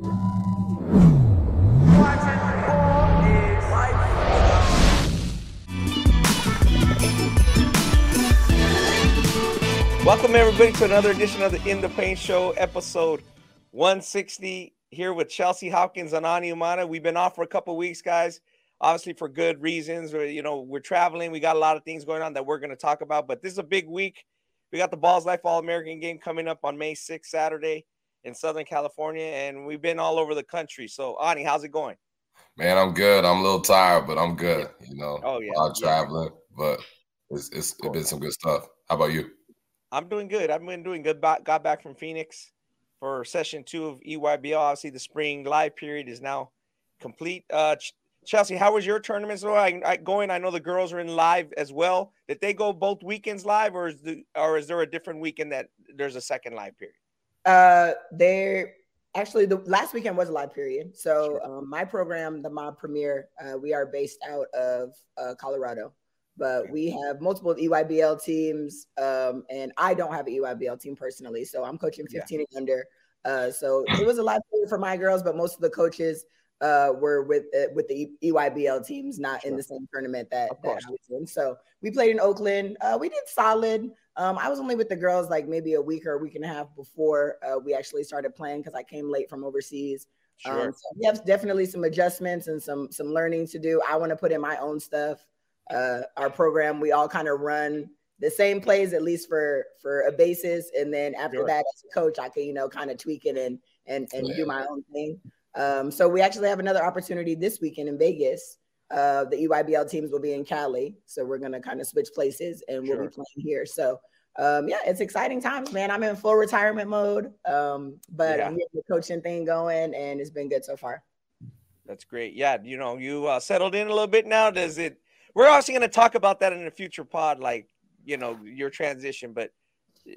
Welcome everybody to another edition of the In the Paint Show, episode 160. Here with Chelsea Hopkins and Ani Umana. We've been off for a couple weeks, guys. Obviously for good reasons. We're, You know, we're traveling. We got a lot of things going on that we're going to talk about. But this is a big week. We got the Ballislife All American game coming up on May 6th, Saturday in Southern California, and we've been all over the country. So, Ani, how's it going? Man, I'm good. I'm a little tired, but I'm good. You know, oh yeah, of traveling, but it's it's, it's been some good stuff. How about you? I'm doing good. I've been doing good. Got back from Phoenix for session two of EYBL. Obviously, the spring live period is now complete. Uh, Chelsea, how was your tournament? So I, I going. I know the girls are in live as well. Did they go both weekends live, or is the or is there a different weekend that there's a second live period? Uh, they actually the last weekend was a live period. So um, my program, the Mob Premiere, uh, we are based out of uh, Colorado, but we have multiple EYBL teams, um, and I don't have an EYBL team personally. So I'm coaching 15 yeah. and under. Uh, so it was a live period for my girls, but most of the coaches uh, were with uh, with the EYBL teams, not sure. in the same tournament that, that I was in. So we played in Oakland. Uh, we did solid. Um, I was only with the girls like maybe a week or a week and a half before uh, we actually started playing because I came late from overseas. Sure. Um, so we have definitely some adjustments and some some learning to do. I want to put in my own stuff. Uh, our program, we all kind of run the same plays at least for for a basis, and then after sure. that, as a coach, I can you know kind of tweak it and and and yeah. do my own thing. Um, so we actually have another opportunity this weekend in Vegas. Uh, the EYBL teams will be in Cali, so we're gonna kind of switch places and we'll be playing here. So um, yeah, it's exciting times, man. I'm in full retirement mode, um, but yeah. I'm getting the coaching thing going, and it's been good so far. That's great. Yeah, you know, you uh, settled in a little bit now. Does it? We're also going to talk about that in a future pod, like you know your transition, but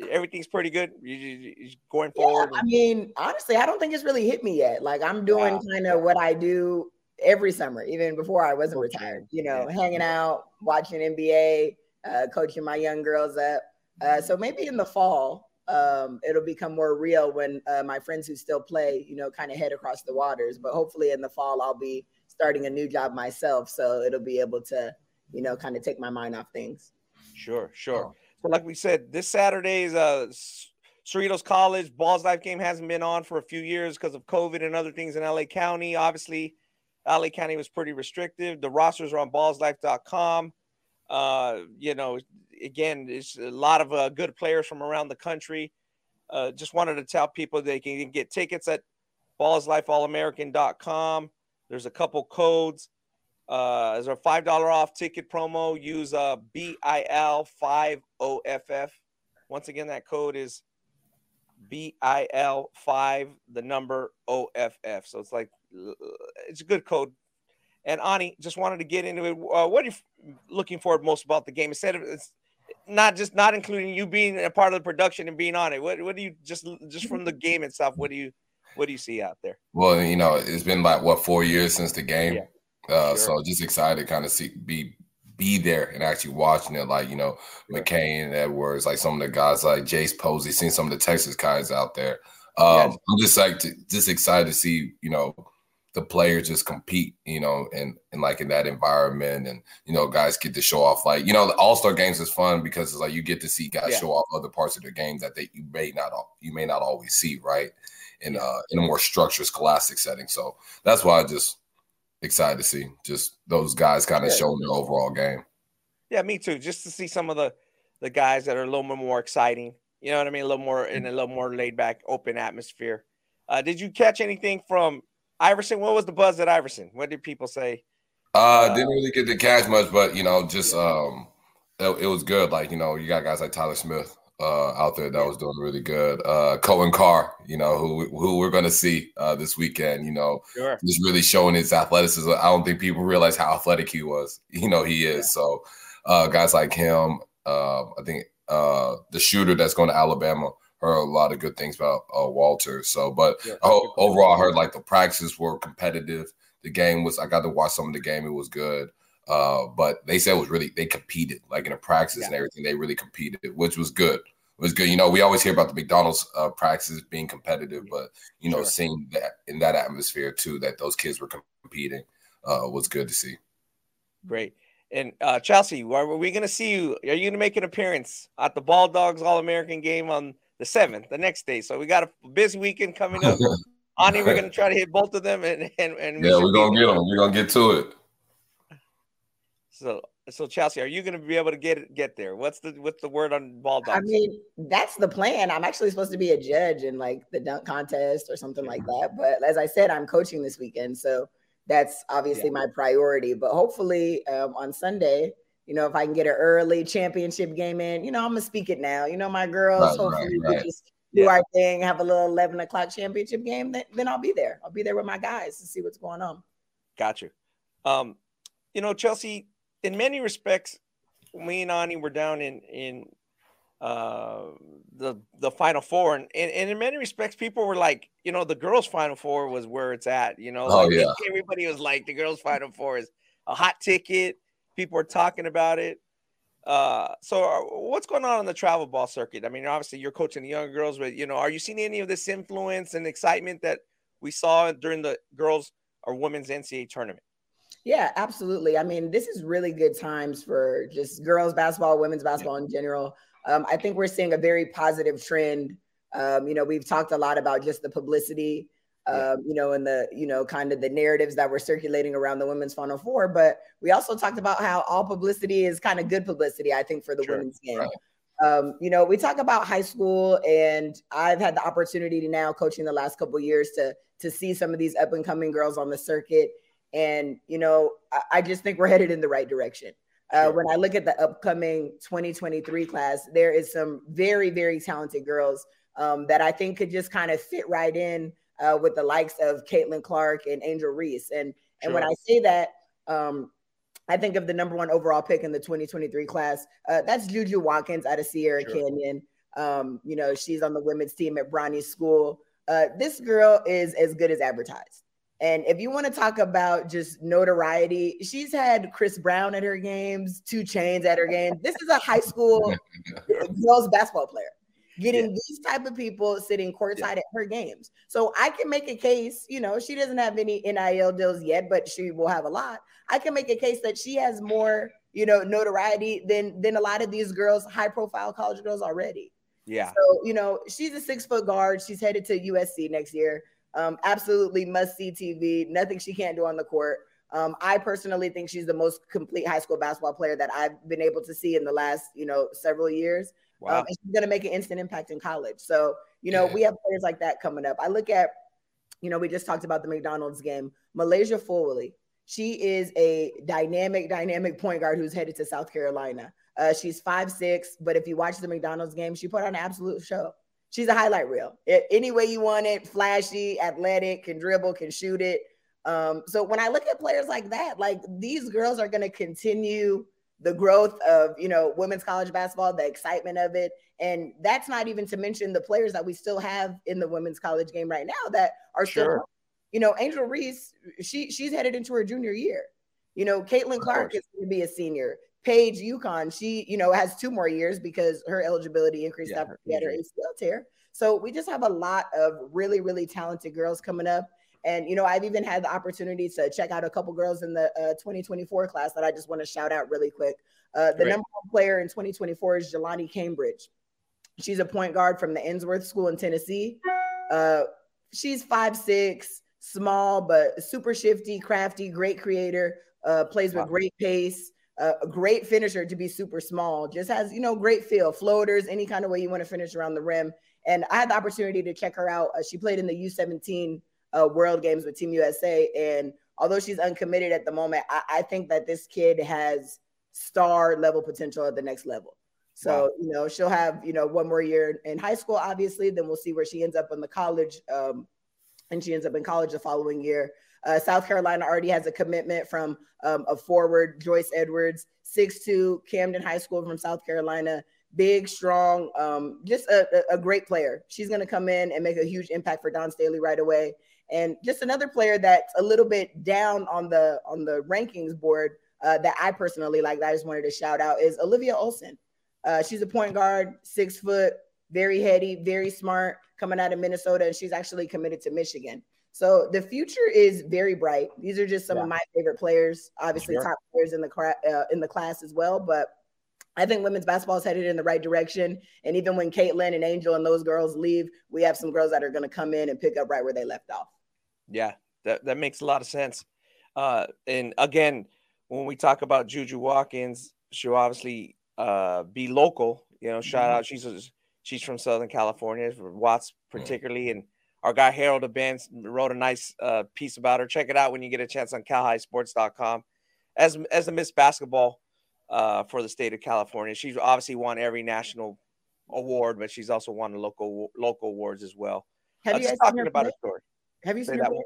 everything's pretty good. You, you going forward. Yeah, I mean, honestly, I don't think it's really hit me yet. Like I'm doing wow. kind of what I do every summer, even before I wasn't retired. You know, yeah. hanging out, watching NBA, uh, coaching my young girls up. Uh, so maybe in the fall, um, it'll become more real when uh, my friends who still play, you know, kind of head across the waters. But hopefully in the fall, I'll be starting a new job myself, so it'll be able to, you know, kind of take my mind off things. Sure, sure. So, like we said, this Saturday Saturday's uh, Cerritos College Ballislife game hasn't been on for a few years because of COVID and other things in LA County. Obviously, LA County was pretty restrictive. The rosters are on ballislife.com. Uh, you know, again, it's a lot of uh, good players from around the country. Uh, just wanted to tell people they can get tickets at ballislifeallamerican.com. There's a couple codes. Uh, there's a five dollar off ticket promo. Use uh, BIL five OFF. Once again, that code is BIL five, the number OFF. So it's like it's a good code. And Ani, just wanted to get into it. Uh, what are you looking for most about the game? Instead of it's not just not including you being a part of the production and being on it. What what do you just just from the game itself? What do you what do you see out there? Well, you know, it's been like what four years since the game, yeah. uh, sure. so just excited to kind of see be be there and actually watching it. Like you know, McCain Edwards, like some of the guys like Jace Posey, seeing some of the Texas guys out there. Um, yes. I'm just like to, just excited to see you know the players just compete, you know, and and like in that environment, and you know, guys get to show off. Like you know, the All Star games is fun because it's like you get to see guys yeah. show off other parts of their game that they you may not you may not always see, right? In uh in a more structured, scholastic setting. So that's why I just excited to see just those guys kind of yeah. showing their overall game. Yeah, me too. Just to see some of the the guys that are a little bit more exciting. You know what I mean? A little more in a little more laid back, open atmosphere. Uh, did you catch anything from Iverson, what was the buzz at Iverson? What did people say? Uh, didn't really get to catch much, but you know, just um, it, it, was good. Like you know, you got guys like Tyler Smith, uh, out there that was doing really good. Uh, Coen Carr, you know, who who we're going to see uh, this weekend. You know, sure. just really showing his athleticism. I don't think people realize how athletic he was. You know, he is. Yeah. So uh, guys like him, uh, I think uh, the shooter that's going to Alabama. Heard a lot of good things about uh, Walter. So, but yeah. overall, I heard like the practices were competitive. The game was. I got to watch some of the game. It was good. Uh, but they said it was really they competed like in a practice yeah. and everything. They really competed, which was good. It was good. You know, we always hear about the McDonald's uh, practices being competitive, but you know, sure. seeing that in that atmosphere too, that those kids were competing, uh, was good to see. Great. And uh, Chelsea, are we going to see you? Are you going to make an appearance at the Ball Dogs All American game on the seventh, the next day? So we got a busy weekend coming up. Ani, we're going to try to hit both of them, and and, and yeah, we're going to get them. We're going to get to it. So so Chelsea, are you going to be able to get get there? What's the what's the word on ball dogs? I mean, that's the plan. I'm actually supposed to be a judge in like the dunk contest or something like that. But as I said, I'm coaching this weekend, so that's obviously yeah. my priority. But hopefully um, on Sunday, you know, if I can get an early championship game in, you know, I'm gonna speak it now. You know, my girls, right, hopefully right, right. we just do yeah. our thing, have a little 11 o'clock championship game. Then, then I'll be there. I'll be there with my guys to see what's going on. Got you. Um, you know, Chelsea in many respects, me and Ani were down in in uh, the the final four, and, and, and in many respects, people were like, you know, the girls' final four was where it's at. You know, oh, like, yeah. everybody was like, the girls' final four is a hot ticket. People are talking about it. Uh, so uh, what's going on on the travel ball circuit? I mean, obviously you're coaching the younger girls, but you know, are you seeing any of this influence and excitement that we saw during the girls or women's NCAA tournament? Yeah, absolutely. I mean, this is really good times for just girls basketball, women's basketball in general. Um, I think we're seeing a very positive trend. Um, you know, we've talked a lot about just the publicity, um, you know, and the, you know, kind of the narratives that were circulating around the women's Final Four. But we also talked about how all publicity is kind of good publicity, I think, for the sure. women's game. Right. Um, you know, we talk about high school, and I've had the opportunity to now coaching the last couple years to to see some of these up and coming girls on the circuit and, you know, I, I just think we're headed in the right direction. Uh, when I look at the upcoming 2023 class, there is some very, very talented girls um, that I think could just kind of fit right in uh, with the likes of Caitlin Clark and Angel Reese. And and sure. when I say that, um, I think of the number one overall pick in the 2023 class. Uh, that's Juju Watkins out of Sierra sure. Canyon. Um, you know, she's on the women's team at Bronny School. Uh, this girl is as good as advertised. And if you want to talk about just notoriety, she's had Chris Brown at her games, 2 Chainz at her games. This is a high school girls basketball player getting yeah. these type of people sitting courtside yeah. at her games. So I can make a case, you know, she doesn't have any NIL deals yet, but she will have a lot. I can make a case that she has more, you know, notoriety than than a lot of these girls, high profile college girls already. Yeah. So, you know, she's a six foot guard. She's headed to USC next year. Um, absolutely must see TV. Nothing she can't do on the court. Um, I personally think she's the most complete high school basketball player that I've been able to see in the last, you know, several years. Wow. Um, and she's going to make an instant impact in college. So, you know, yeah. we have players like that coming up. I look at, you know, we just talked about the McDonald's game. MiLaysia Fulwiley, she is a dynamic, dynamic point guard who's headed to South Carolina. Uh, she's five six, but if you watch the McDonald's game, she put on an absolute show she's a highlight reel. It, any way you want it, flashy, athletic, can dribble, can shoot it. Um, so when I look at players like that, like these girls are going to continue the growth of you know women's college basketball, the excitement of it, and that's not even to mention the players that we still have in the women's college game right now that are sure. still, you know, Angel Reese, she she's headed into her junior year. You know, Caitlin Clark is going to be a senior. Paige UConn, she, you know, has two more years because her eligibility increased yeah, after she had her ACL tear. So we just have a lot of really, really talented girls coming up. And, you know, I've even had the opportunity to check out a couple girls in the uh, 2024 class that I just want to shout out really quick. Uh, the Great. number one player in 2024 is Jaloni Cambridge. She's a point guard from the Ensworth School in Tennessee. Uh, she's five six, small but super shifty, crafty, great creator. Uh, plays with great pace a great finisher to be super small. Just has, you know, great feel, floaters, any kind of way you want to finish around the rim. And I had the opportunity to check her out. Uh, she played in the U17 uh, World Games with Team USA. And although she's uncommitted at the moment, I, I think that this kid has star level potential at the next level. So, wow. you know, she'll have, you know, one more year in high school, obviously. Then we'll see where she ends up in the college. Um, and she ends up in college the following year. Uh, South Carolina already has a commitment from um, a forward, Joyce Edwards, six-two, Camden High School from South Carolina. Big, strong, um, just a, a, great player. She's going to come in and make a huge impact for Dawn Staley right away. And just another player that's a little bit down on the on the rankings board uh, that I personally like. That I just wanted to shout out is Olivia Olson. Uh, she's a point guard, six foot, very heady, very smart, coming out of Minnesota, and she's actually committed to Michigan. So the future is very bright. These are just some yeah. of my favorite players, obviously sure. top players in the uh, in the class as well. But I think women's basketball is headed in the right direction. And even when Caitlin and Angel and those girls leave, we have some girls that are going to come in and pick up right where they left off. Yeah, that, that makes a lot of sense. Uh, and again, when we talk about Juju Watkins, she'll obviously uh, be local. You know, shout mm-hmm. out. She's she's from Southern California, Watts particularly, and our guy Harold Abens wrote a nice uh, piece about her. Check it out when you get a chance on CalHiSports.com. As as a Miss Basketball uh, for the state of California, she's obviously won every national award, but she's also won the local local awards as well. Have uh, you guys talking about play? her story? Have you seen her play?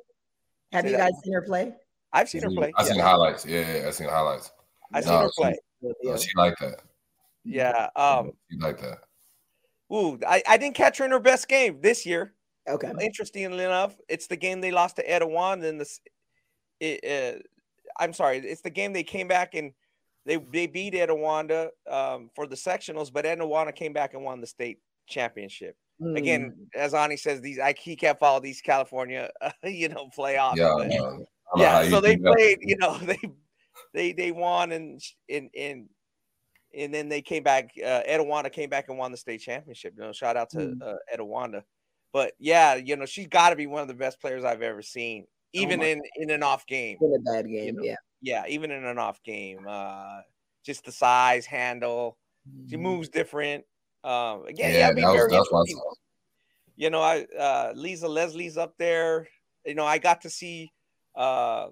Have Say you guys seen her play? I've seen her play. I've seen highlights. Yeah, yeah, I've seen highlights. I've no, seen her play. She, no, she like that. Yeah. Um, she like that. Ooh, I, I didn't catch her in her best game this year. Okay. Interestingly enough, it's the game they lost to Etiwanda. And the, it, uh, I'm sorry, it's the game they came back and they they beat Etiwanda um, for the sectionals, but Etiwanda came back and won the state championship. Mm. Again, as Ani says, these I he can't follow these California, uh, you know, playoffs. Yeah, but, yeah. So they played, you know, they they they won and and in and then they came back. Uh, Etiwanda came back and won the state championship. You know, shout out to mm. uh, Etiwanda. But yeah, you know, she's got to be one of the best players I've ever seen, oh even oh in in an off game. In a bad game, you know? yeah, yeah, even in an off game. Uh, just the size, handle, she mm-hmm. moves different. Um, again, yeah, yeah be very You know, I uh, Lisa Leslie's up there. You know, I got to see uh,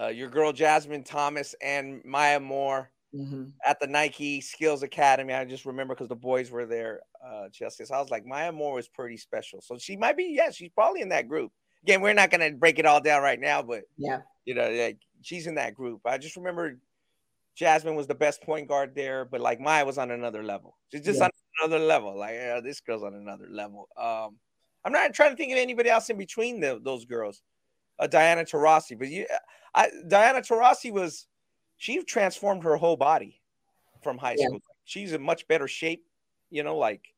uh, your girl Jasmine Thomas and Maya Moore mm-hmm. at the Nike Skills Academy. I just remember because the boys were there, uh, Chelsea. So I was like, Maya Moore was pretty special. So she might be, yeah, she's probably in that group. Again, we're not going to break it all down right now, but yeah, you know, like she's in that group. I just remember Jasmine was the best point guard there, but like Maya was on another level. She's just yeah. on another level. Like this girl's on another level. Um, I'm not trying to think of anybody else in between the, those girls. Uh, Diana Taurasi, but you, I, Diana Taurasi was she transformed her whole body from high yeah. school. She's in much better shape, you know, like,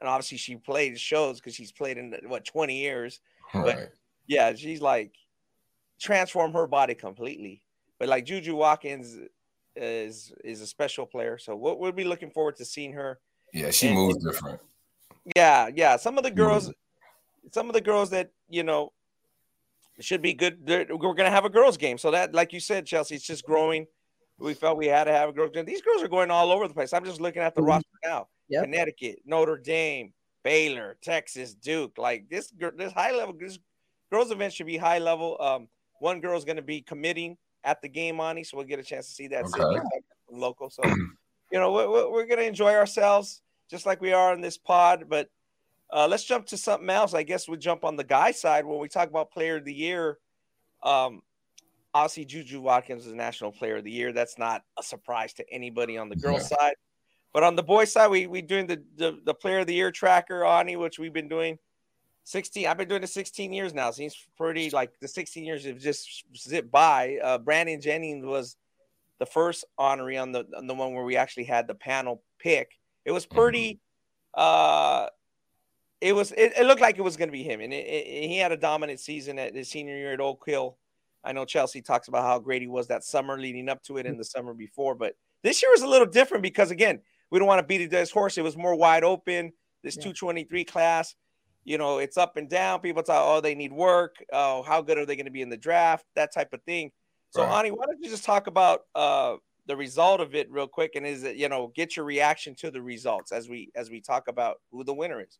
and obviously she plays shows because she's played in what 20 years. Right. But yeah, she's like transformed her body completely. But like Juju Watkins is is a special player, so we'll, we'll be looking forward to seeing her. Yeah, she and, moves different. Yeah, yeah. Some of the girls, some of the girls that you know should be good. We're going to have a girls' game, so that, like you said, Chelsea, it's just growing we felt we had to have a girls. These girls are going all over the place. I'm just looking at the mm-hmm. roster now. Yep. Connecticut, Notre Dame, Baylor, Texas, Duke. Like this, this high level. This girls event should be high level. Um, one girl is going to be committing at the game, Monty, so we'll get a chance to see that okay. local. So, you know, we're, we're going to enjoy ourselves just like we are on this pod. But uh, let's jump to something else. I guess we'll jump on the guy side when we talk about Player of the Year. Um, obviously Juju Watkins is National Player of the Year. That's not a surprise to anybody on the girls' yeah. side. But on the boys' side, we we doing the, the the Player of the Year tracker, Ani, which we've been doing 16. I've been doing it 16 years now. Seems pretty like the 16 years have just zipped by. Uh, Brandon Jennings was the first honoree on the on the one where we actually had the panel pick. It was pretty. Mm-hmm. Uh, it was. It, it, looked like it was going to be him, and it, it, he had a dominant season at his senior year at Oak Hill. I know Chelsea talks about how great he was that summer leading up to it and the summer before, but this year was a little different because again, we don't want to beat dead horse. It was more wide open. This yeah. 223 class, you know, it's up and down. People talk, oh, they need work. Oh, how good are they going to be in the draft? That type of thing. So, right. Ani, why don't you just talk about uh, the result of it real quick, and is it you know get your reaction to the results as we as we talk about who the winner is.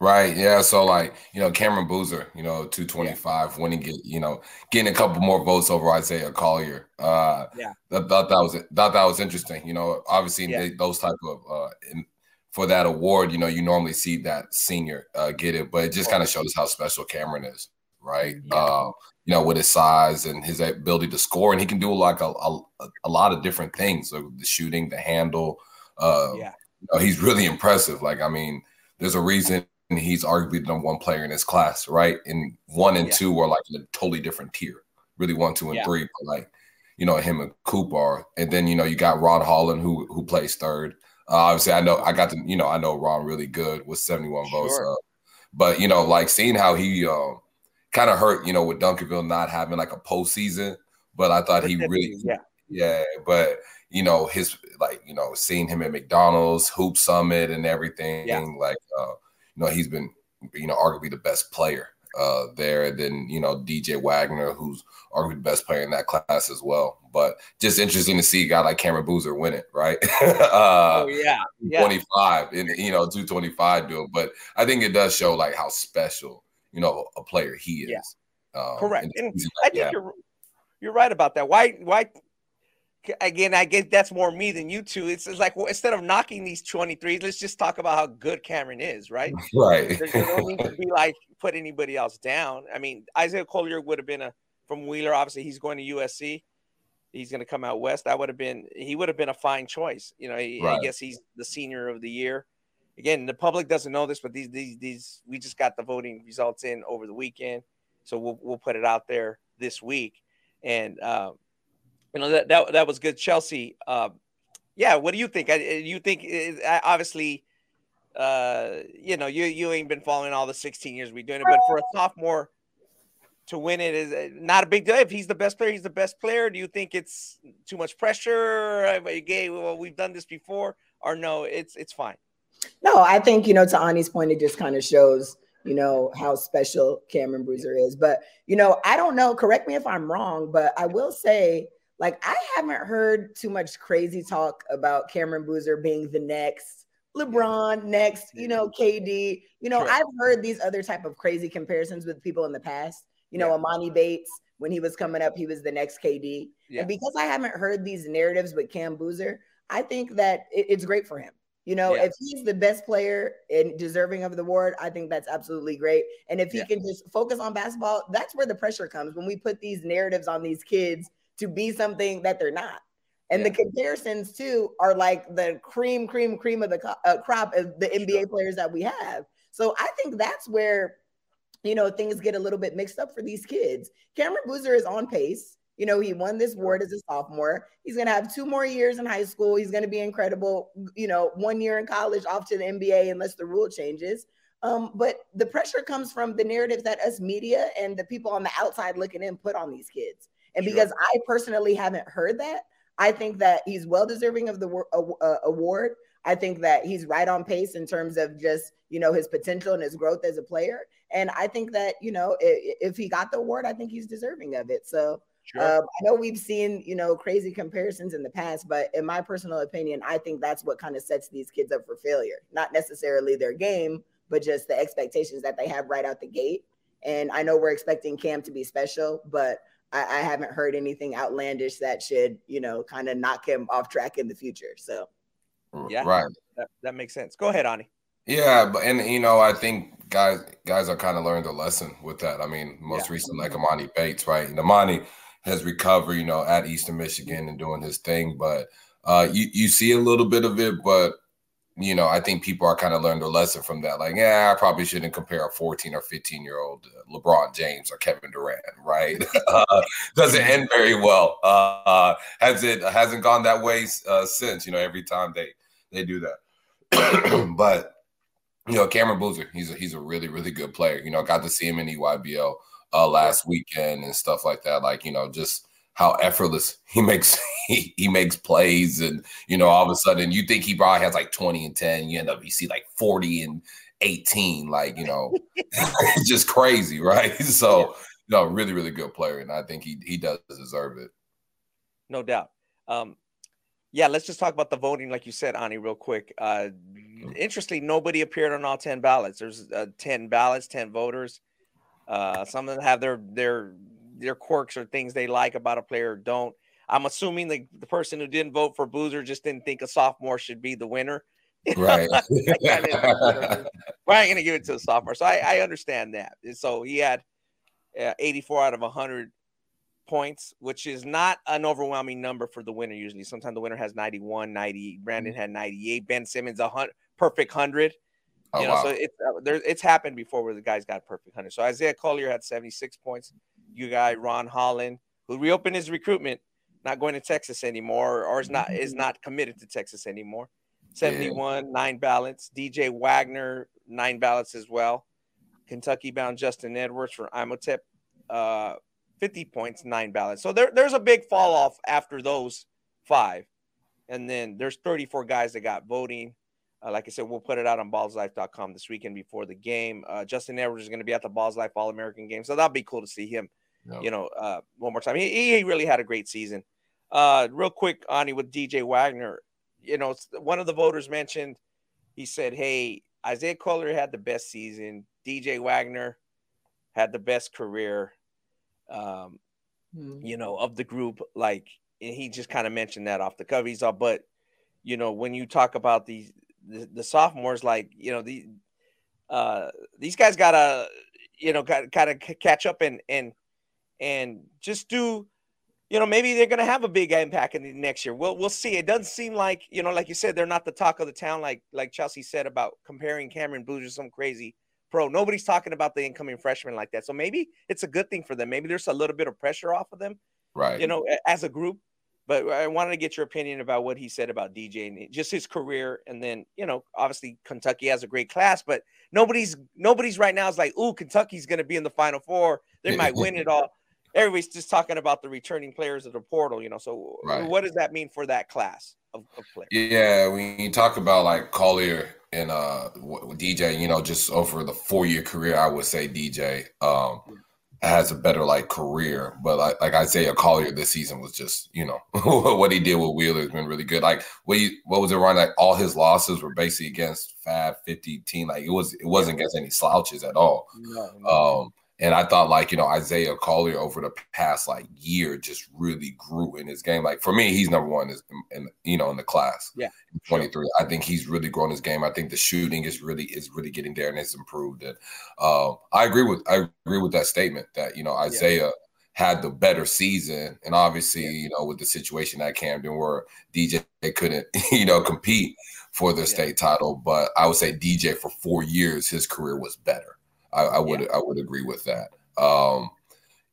Right. Yeah. So like, you know, Cameron Boozer, you know, 225, yeah. winning get, you know, getting a couple more votes over Isaiah Collier. Uh yeah. That, thought that was thought that was interesting. You know, obviously yeah. they, those type of uh in, for that award, you know, you normally see that senior uh get it, but it just kind of shows how special Cameron is, right? Yeah. Uh, you know, with his size and his ability to score, and he can do like a, a, a lot of different things, like the shooting, the handle. Uh, yeah, you know, he's really impressive. Like, I mean, there's a reason he's arguably the number one player in his class, right? And one and yeah. two are like a totally different tier. Really one, two, and yeah. three, but like you know him and Coop are, and then you know you got Ron Holland who who plays third. Uh, obviously, I know I got to you know I know Ron really good with 71 sure. votes, uh, but you know like seeing how he uh, kind of hurt you know with Duncanville not having like a postseason, but I thought he really yeah yeah, but you know his like you know seeing him at McDonald's Hoop Summit and everything yeah. like uh, you know, he's been, you know, arguably the best player uh, there. And then, you know, DJ Wagner, who's arguably the best player in that class as well. But just interesting to see a guy like Cameron Boozer win it, right? uh, oh, yeah. yeah. 25 and, you know, 225 do it. But I think it does show like how special, you know, a player he is. Yeah. Um, Correct. And, and I think yeah. you're, you're right about that. Why, why again, I get that's more me than you two. It's, it's like well, instead of knocking these 23s, let's just talk about how good Cameron is, right? Right. There's no need to be like put anybody else down. I mean, Isaiah Collier would have been a from Wheeler. Obviously, he's going to USC. He's going to come out west. That would have been he would have been a fine choice. You know, right. I guess he's the senior of the year. Again, the public doesn't know this, but these these these we just got the voting results in over the weekend, so we'll we'll put it out there this week. And um, you know that that, that was good, Chelsea. Uh, yeah, what do you think? You think obviously, uh, you know, you you ain't been following all the 16 years we doing it, but for a sophomore to win it is uh, not a big deal. If he's the best player, he's the best player. Do you think it's too much pressure? Gay, well, we've done this before, or no? It's it's fine. No, I think you know to Ani's point, it just kind of shows you know how special Cameron Boozer is. But you know, I don't know. Correct me if I'm wrong, but I will say like I haven't heard too much crazy talk about Cameron Boozer being the next LeBron, next, you know, KD. You know, I've heard these other type of crazy comparisons with people in the past. You know, yeah. Emoni Bates, when he was coming up, he was the next KD. Yeah. And because I haven't heard these narratives with Cam Boozer, I think that it, it's great for him. You know, yeah. if he's the best player and deserving of the award, I think that's absolutely great. And if he can just focus on basketball, that's where the pressure comes when we put these narratives on these kids to be something that they're not. And yeah. the comparisons too are like the cream, cream, cream of the uh, crop of the NBA sure. players that we have. So I think that's where, you know, things get a little bit mixed up for these kids. Cameron Boozer is on pace. You know, he won this award as a sophomore. He's going to have two more years in high school. He's going to be incredible. You know, one year in college off to the NBA unless the rule changes. Um, but the pressure comes from the narratives that us media and the people on the outside looking in put on these kids. And sure. because I personally haven't heard that, I think that he's well deserving of the award. I think that he's right on pace in terms of just, you know, his potential and his growth as a player. And I think that, you know, if, if he got the award, I think he's deserving of it. So sure. um, I know we've seen, you know, crazy comparisons in the past, but in my personal opinion, I think that's what kind of sets these kids up for failure. Not necessarily their game, but just the expectations that they have right out the gate. And I know we're expecting Cam to be special, but I, I haven't heard anything outlandish that should, you know, kind of knock him off track in the future. So, yeah, right. That, that makes sense. Go ahead, Ani. Yeah, but and you know, I think guys guys are kind of learned a lesson with that. I mean, most yeah. recently, like Emoni Bates, right? And Emoni has recovered, you know, at Eastern Michigan and doing his thing, but uh, you you see a little bit of it, but you know, I think people are kind of learned a lesson from that. Like, yeah, I probably shouldn't compare a 14 or 15 year old uh, LeBron James or Kevin Durant, right? uh, doesn't end very well. Uh, has it hasn't gone that way uh, since? You know, every time they they do that. but you know, Cameron Boozer, he's a, he's a really really good player. You know, got to see him in EYBL uh, last weekend and stuff like that. Like, you know, just how effortless he makes he, he makes plays and you know all of a sudden you think he probably has like 20 and 10 you end up you see like 40 and 18 like you know it's just crazy right? So you know really really good player and i think he he does deserve it. No doubt. Um yeah let's just talk about the voting like you said ani real quick. Uh interestingly, nobody appeared on all 10 ballots. There's uh, 10 ballots, 10 voters. Uh, some of them have their their their quirks or things they like about a player or don't. I'm assuming the, the person who didn't vote for Boozer just didn't think a sophomore should be the winner. Right. We're not going to give it to a sophomore. So I, I understand that. So he had uh, 84 out of 100 points, which is not an overwhelming number for the winner usually. Sometimes the winner has 91, 90. Brandon had 98. Ben Simmons, a hundred, perfect 100. Oh, you know, wow. so it's uh, there, it's happened before where the guys got perfect 100. So Isaiah Collier had 76 points. You got Ron Holland, who reopened his recruitment, not going to Texas anymore, or is not is not committed to Texas anymore. 71, yeah. nine ballots. DJ Wagner, nine ballots as well. Kentucky bound Justin Edwards for Imhotep, uh, 50 points, nine ballots. So there, there's a big fall off after those five. And then there's 34 guys that got voting. Uh, like I said, we'll put it out on ballislife.com this weekend before the game. Uh, Justin Edwards is going to be at the Ballislife All American game. So that'll be cool to see him, yep. you know, uh, one more time. He, he really had a great season. Uh, real quick, Ani, with DJ Wagner, you know, one of the voters mentioned, he said, Hey, Isaiah Collier had the best season. DJ Wagner had the best career um, mm-hmm. you know, of the group. Like and he just kind of mentioned that off the cuff. He's all, but you know, when you talk about these the, the sophomores, like you know, the uh, these guys gotta you know kind of catch up and and and just do you know, maybe they're going to have a big impact in the next year. We'll we'll see. It doesn't seem like you know, like you said, they're not the talk of the town, like like Chelsea said about comparing Cameron Boozer to some crazy pro. Nobody's talking about the incoming freshman like that. So maybe it's a good thing for them. Maybe there's a little bit of pressure off of them, right? You know, as a group. But I wanted to get your opinion about what he said about DJ and just his career, and then you know, obviously Kentucky has a great class, but nobody's nobody's right now is like, "Ooh, Kentucky's going to be in the Final Four. They might win it all." Everybody's just talking about the returning players of the portal, you know. So, right. what does that mean for that class of, of players? Yeah, when you talk about like Collier and uh DJ, you know, just over the four year career, I would say DJ um has a better like career. But like like Isaiah Collier this season was just, you know, what he did with Wheeler has been really good. Like what he, what was it Ryan? Like all his losses were basically against Fab 50 team. Like it was it wasn't against any slouches at all. No, no. Um and I thought like, you know, Isaiah Collier over the past like year just really grew in his game. Like for me, he's number one in, in you know, in the class. Yeah. 23. Sure. I think he's really grown his game. I think the shooting is really is really getting there and it's improved. And um, I agree with I agree with that statement that, you know, Isaiah yeah. had the better season. And obviously, yeah. you know, with the situation at Camden where DJ couldn't, you know, compete for the yeah. state title. But I would say DJ for four years, his career was better. I, I would yeah. I would agree with that. Um,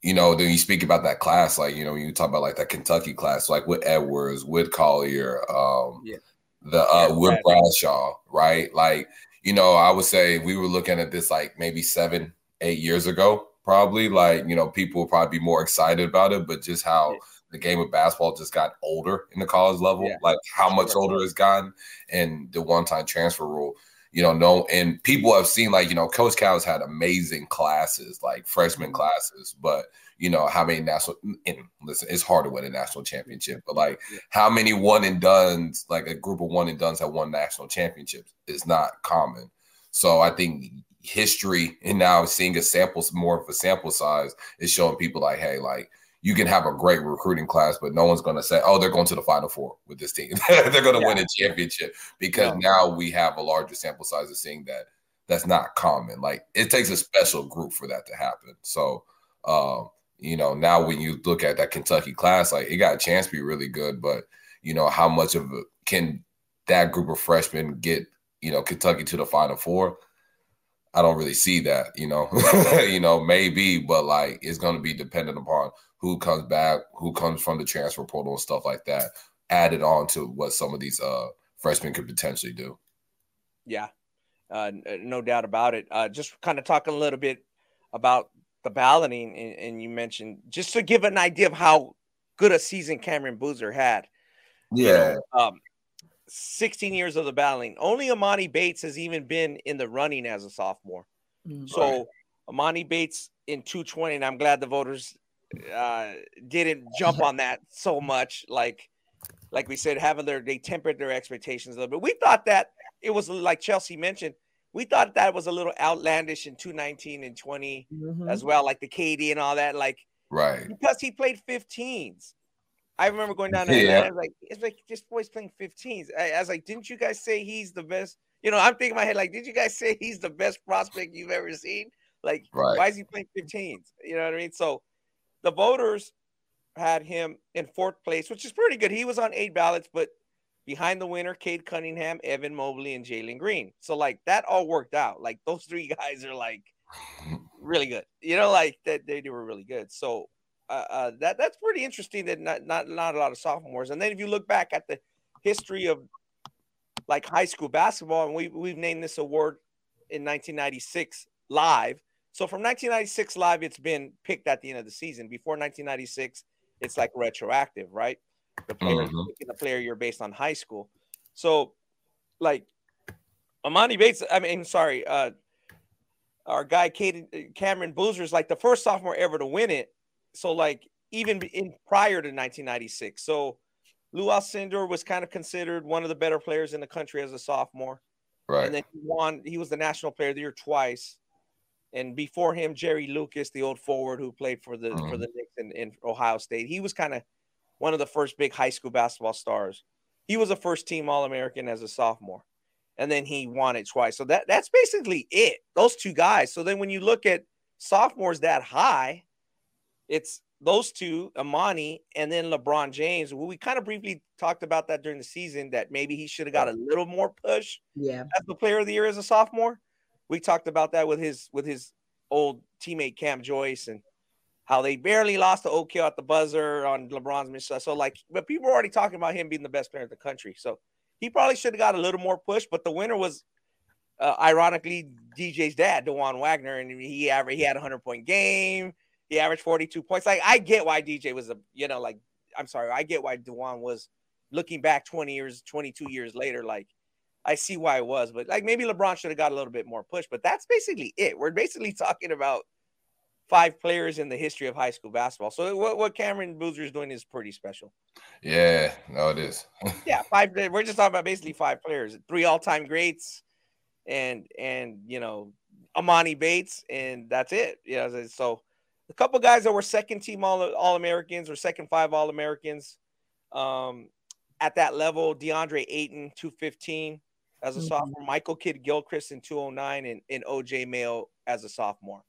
you know, then you speak about that class, like you know, when you talk about like that Kentucky class, like with Edwards, with Collier, um, yeah. the uh, yeah, with Bradshaw, right? Like, you know, I would say we were looking at this like maybe seven, eight years ago, probably. Like, you know, people will probably be more excited about it, but just how yeah. the game of basketball just got older in the college level, like how much older it's gotten, and the one-time transfer rule you know, no, and people have seen like, you know, Coach Cal's had amazing classes, like freshman mm-hmm. classes, but you know, how many national and listen, it's hard to win a national championship, but like how many one and duns, like a group of one and duns have won national championships is not common. So I think history and now seeing a sample more of a sample size is showing people like, hey, like you can have a great recruiting class, but no one's going to say, "Oh, they're going to the Final Four with this team. they're going to yeah. win a championship," because yeah. now we have a larger sample size of seeing that that's not common. Like it takes a special group for that to happen. So, um, you know, now when you look at that Kentucky class, like it got a chance to be really good, but you know, how much of it can that group of freshmen get? You know, Kentucky to the Final Four. I don't really see that, you know. you know, maybe, but like it's going to be dependent upon who comes back, who comes from the transfer portal and stuff like that, added on to what some of these uh, freshmen could potentially do. Yeah, uh, no doubt about it. Uh, just kind of talking a little bit about the balloting, and, and, you mentioned just to give an idea of how good a season Cameron Boozer had. Yeah. You know, um, 16 years of the balloting. Only Emoni Bates has even been in the running as a sophomore. Mm-hmm. So Emoni Bates in 220, and I'm glad the voters uh, didn't jump on that so much. Like, like we said, having their they tempered their expectations a little bit. We thought that it was like Chelsea mentioned. We thought that was a little outlandish in 219 and 20 mm-hmm. as well, like the KD and all that. Like, right. Because he played 15s. I remember going down there yeah. and I was like, it's like this boy's playing 15s. I, I was like, didn't you guys say he's the best? You know, I'm thinking in my head, like, did you guys say he's the best prospect you've ever seen? Like, right. why is he playing 15s? You know what I mean? So the voters had him in fourth place, which is pretty good. He was on eight ballots, but behind the winner, Cade Cunningham, Evan Mobley, and Jalen Green. So like that all worked out. Like those three guys are like really good. You know, like that they, they were really good. So uh, uh, that that's pretty interesting that not not not a lot of sophomores. And then if you look back at the history of like high school basketball, and we we've named this award in 1996 live. So from 1996 live, it's been picked at the end of the season. Before 1996, it's like retroactive, right? The player, mm-hmm. the player you're based on high school. So, like Emoni Bates, I mean, sorry, uh, our guy Caden, Cameron Boozer is like the first sophomore ever to win it. So, like even in prior to 1996, so Lou Alcindor was kind of considered one of the better players in the country as a sophomore. Right. And then he won. He was the national player of the year twice and before him, Jerry Lucas, the old forward who played for the mm-hmm. for the Knicks in, in Ohio State. He was kind of one of the first big high school basketball stars. He was a first team All American as a sophomore, and then he won it twice. So that that's basically it. Those two guys. So then when you look at sophomores that high, it's those two, Emoni, and then LeBron James. We kind of briefly talked about that during the season that maybe he should have got a little more push. Yeah, as the player of the year as a sophomore we talked about that with his with his old teammate Cam Joyce and how they barely lost to Hill at the buzzer on LeBron's mission. So like, but people were already talking about him being the best player in the country. So he probably should have got a little more push. But the winner was, uh, ironically, DJ's dad, Dajuan Wagner, and he averaged he had a hundred point game. He averaged forty two points. Like I get why DJ was a you know like I'm sorry I get why Dajuan was looking back twenty years, twenty two years later like I see why it was, but like maybe LeBron should have got a little bit more push. But that's basically it. We're basically talking about five players in the history of high school basketball. So what, what Cameron Boozer is doing is pretty special. Yeah, no, it is. yeah, five. We're just talking about basically five players, three all-time greats, and and you know Emoni Bates, and that's it. Yeah, you know, so a couple guys that were second team all all Americans or second five all Americans. Um, at that level, DeAndre Ayton, 215 as a mm-hmm. sophomore, Michael Kidd Gilchrist in 209, and, and OJ Mayo as a sophomore.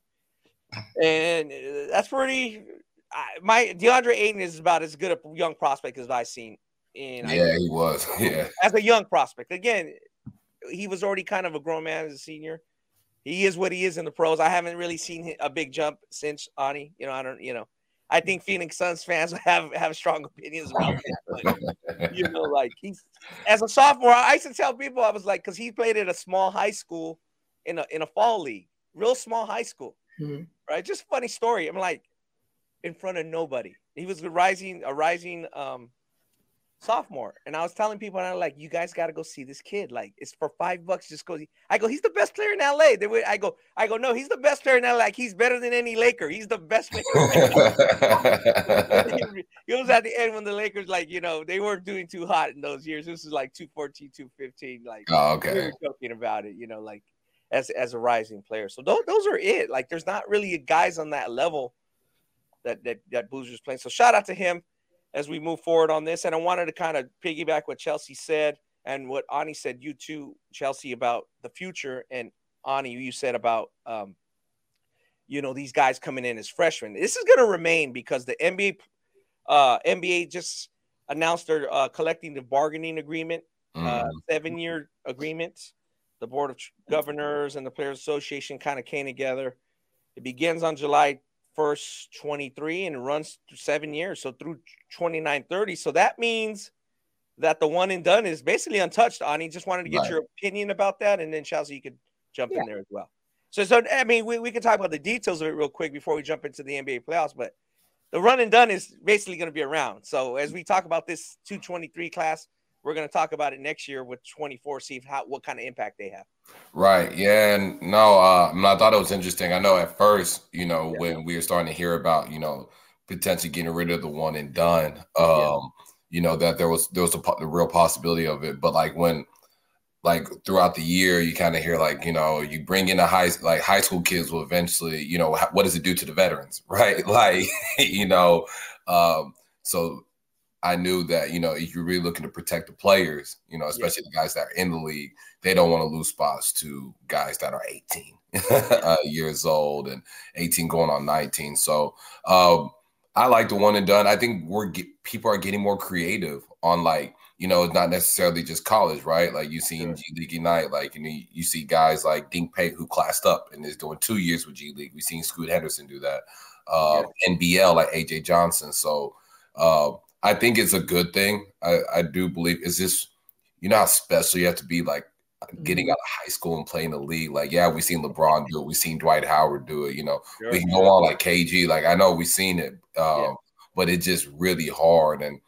And uh, that's pretty. I, my DeAndre Ayton is about as good a young prospect as I've seen. In yeah, he was. Yeah, as a young prospect. Again, he was already kind of a grown man as a senior. He is what he is in the pros. I haven't really seen a big jump since Ani. You know, I don't. You know, I think Phoenix Suns fans have have strong opinions about that. But, you know, like he's as a sophomore, I used to tell people I was like, because he played at a small high school in a in a fall league, real small high school, mm-hmm. right? Just funny story. I'm like, in front of nobody. He was a rising a rising um sophomore. And I was telling people, and I'm like, you guys got to go see this kid. Like, it's for five bucks. Just go. I go, he's the best player in LA. They would, I go, I go, no, he's the best player in LA. Like, he's better than any Laker. He's the best player. it was at the end when the Lakers, like, you know, they weren't doing too hot in those years. This is like 214, 215. Like, oh, okay. We were joking about it, you know, like as as a rising player. So those, those are it. Like, there's not really guys on that level that that that Boozer's playing. So shout out to him as we move forward on this. And I wanted to kind of piggyback what Chelsea said and what Ani said, you too, Chelsea, about the future. And Ani, you said about, um, you know, these guys coming in as freshmen. This is going to remain because the NBA, uh, NBA just announced their uh, collective bargaining agreement, uh, mm. uh, seven year agreement. The Board of Governors and the Players Association kind of came together. It begins on July first 23 and runs seven years. So through 29 30. So that means that the one and done is basically untouched. Ani just wanted to get right. your opinion about that. And then Chelsea, you could jump yeah. in there as well. So, so I mean, we, we can talk about the details of it real quick before we jump into the NBA playoffs, but the run and done is basically going to be around. So as we talk about this 223 class, we're going to talk about it next year with 24, see how what kind of impact they have. Right. Yeah. And no, uh, I thought it was interesting. I know at first, you know, yeah. when we were starting to hear about, you know, potentially getting rid of the one and done, um, yeah. you know, that there was there was a, a real possibility of it. But like when like throughout the year, you kind of hear like you know you bring in a high like high school kids will eventually you know what does it do to the veterans, right? Like you know, um, so I knew that you know if you're really looking to protect the players, you know, especially yeah. the guys that are in the league, they don't want to lose spots to guys that are 18 uh, years old and 18 going on 19. So um, I like the one and done. I think we're people are getting more creative on like you know, it's not necessarily just college, right? Like you see in G League Ignite, like you know, you see guys like Dink Pate who classed up and is doing two years with G League. We've seen Scoot Henderson do that. Uh, yeah. NBL like AJ Johnson. So uh, I think it's a good thing. I, I do believe is this, you know, how special you have to be like getting mm-hmm. out of high school and playing the league. Like, yeah, we've seen LeBron do it. We've seen Dwight Howard do it. You know, sure. we can go on like KG. Like, I know we've seen it, um, yeah. but it's just really hard. And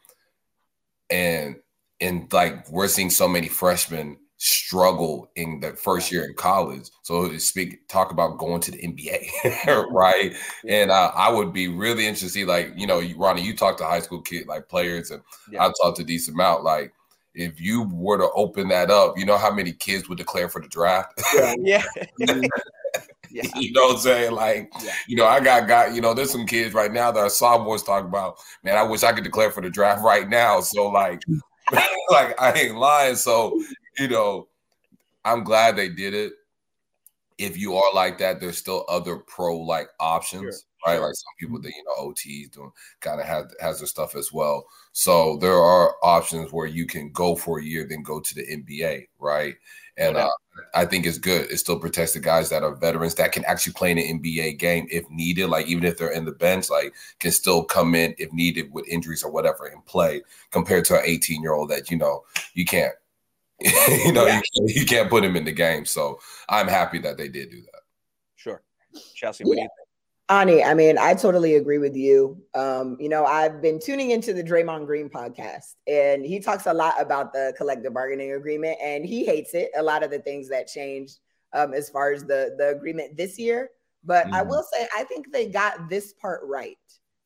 and and like we're seeing so many freshmen struggle in the first year in college. So to speak talk about going to the NBA, right? Yeah. And uh, I would be really interested. to see, like you know, Ronnie, you talk to high school kid like players, and yeah. I talk to decent amount. Like if you were to open that up, you know how many kids would declare for the draft? yeah. Yeah. you know what I'm saying? Like, yeah. you know, I got got, you know, there's some kids right now that are sophomores talking about, man, I wish I could declare for the draft right now. So like like I ain't lying. So, you know, I'm glad they did it. If you are like that, there's still other pro like options, sure. right? Like some people that you know OTs doing kind of have has their stuff as well. So there are options where you can go for a year, then go to the NBA, right? And uh, I think it's good. It still protects the guys that are veterans that can actually play in an NBA game if needed. Like even if they're in the bench, like can still come in if needed with injuries or whatever and play. Compared to an 18 year old that you know you can't, you know, yeah. you, can't, you, can't put him in the game. So I'm happy that they did do that. Sure, Chelsea. What yeah. do you think? Ani, I mean, I totally agree with you. Um, you know, I've been tuning into the Draymond Green podcast, and he talks a lot about the collective bargaining agreement, and he hates it. A lot of the things that changed um, as far as the the agreement this year, but mm. I will say I think they got this part right.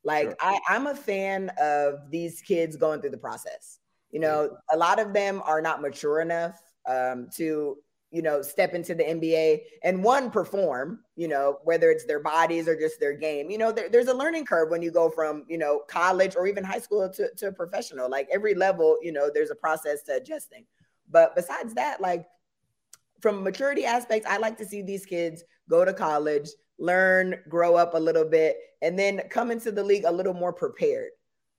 Like, sure. I, I'm a fan of these kids going through the process. You know, a lot of them are not mature enough um, to you know, step into the NBA and one perform, you know, whether it's their bodies or just their game. You know, there, there's a learning curve when you go from, you know, college or even high school to, to professional. Like every level, you know, there's a process to adjusting. But besides that, like from maturity aspects, I like to see these kids go to college, learn, grow up a little bit, and then come into the league a little more prepared.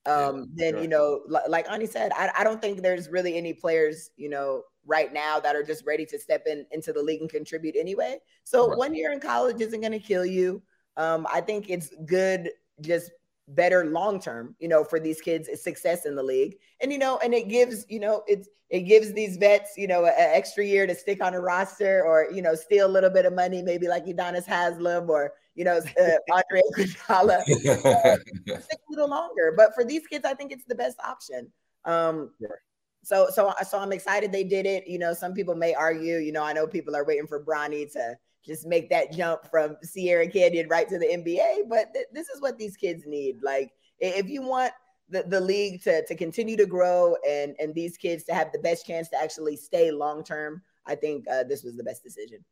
Um, yeah, then sure. you know, like Ani said, I, I don't think there's really any players, you know, right now that are just ready to step in into the league and contribute anyway. So right. one year in college isn't going to kill you. Um, I think it's good, just better long term, you know, for these kids' success in the league. And you know, and it gives, you know, it's it gives these vets, you know, an extra year to stick on a roster or you know, steal a little bit of money, maybe like Udonis Haslem or you know, uh, Andre Iguodala, uh, stick a little longer. But for these kids, I think it's the best option. Um. So so so I'm excited they did it. You know, some people may argue, you know, I know people are waiting for Bronny to just make that jump from Sierra Canyon right to the NBA, but th- this is what these kids need. Like if you want the, the league to, to continue to grow and and these kids to have the best chance to actually stay long term, I think uh, this was the best decision.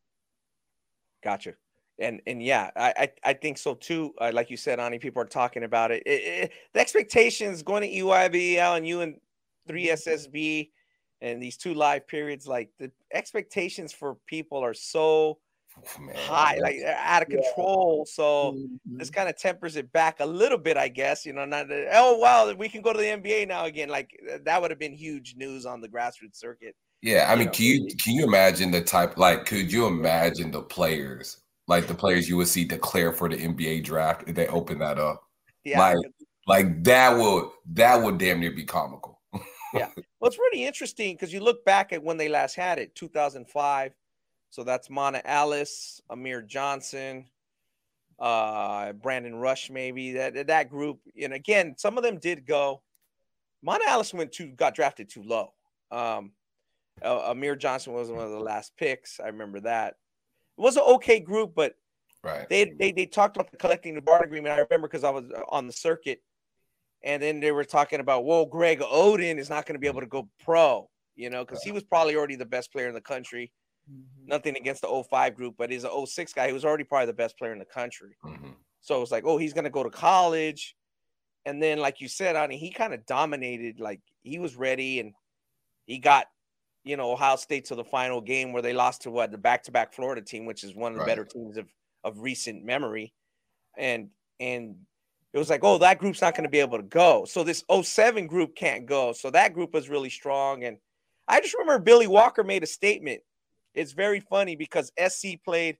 Gotcha. And and yeah, I I, I think so too. Uh, like you said, Ani, people are talking about it. It, it. The expectations going to EYBL and you and three SSB and these two live periods, like the expectations for people are so oh, high, like they're out of control. Yeah. So mm-hmm. this kind of tempers it back a little bit, I guess. You know, not oh wow, we can go to the NBA now again. Like that would have been huge news on the grassroots circuit. Yeah, I mean, know? can you can you imagine the type? Like, could you imagine the players, like the players you would see declare for the NBA draft if they open that up? Yeah, like, like that would that would damn near be comical yeah. Well, it's really interesting because you look back at when they last had it, 2005. So that's Monta Ellis, Amir Johnson, uh, Brandon Rush, maybe that that group. And again, some of them did go. Monta Ellis went too, got drafted too low. Um, uh, Amir Johnson was one of the last picks. I remember that. It was an okay group, but right. they they they talked about the collecting the bar agreement. I remember because I was on the circuit and then they were talking about, well, Greg Oden is not going to be able to go pro. you know, because he was probably already the best player in the country. Mm-hmm. Nothing against the 05 group, but he's an 06 guy. He was already probably the best player in the country. Mm-hmm. So it's like, oh, he's gonna go to college. And then, like you said, I mean, he kind of dominated, like he was ready and he got, you know, Ohio State to the final game where they lost to what the back-to-back Florida team, which is one of the right. better teams of, of recent memory. And and it was like, oh, that group's not going to be able to go. So this 07 group can't go. So that group was really strong. And I just remember Billy Walker made a statement. It's very funny because SC played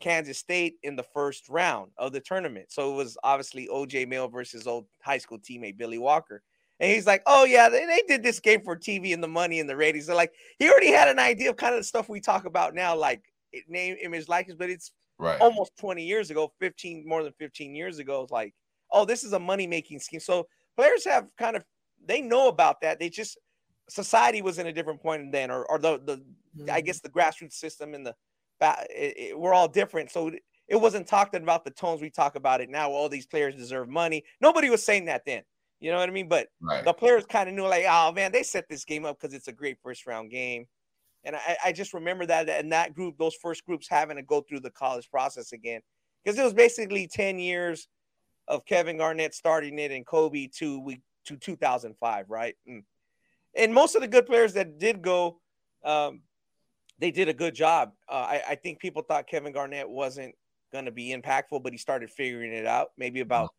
Kansas State in the first round of the tournament. So it was obviously OJ Mayo versus old high school teammate Billy Walker. And he's like, oh, yeah, they, they did this game for TV and the money and the ratings. So like, he already had an idea of kind of the stuff we talk about now, like name, image, likeness, but it's right. almost 20 years ago, 15, more than 15 years ago. It's like, oh, this is a money making scheme. So players have kind of they know about that. They just society was in a different point then, or or the the mm-hmm. I guess the grassroots system and the it, it, we're all different. So it wasn't talked about the tones we talk about it now. All these players deserve money. Nobody was saying that then. You know what I mean? But right. the players kind of knew, like, oh man, they set this game up because it's a great first round game. And I, I just remember that and that group, those first groups having to go through the college process again. Because it was basically 10 years of Kevin Garnett starting it and Kobe to we to 2005, right? And, mm. And most of the good players that did go, um, they did a good job. Uh, I, I, think people thought Kevin Garnett wasn't going to be impactful, but he started figuring it out. Maybe about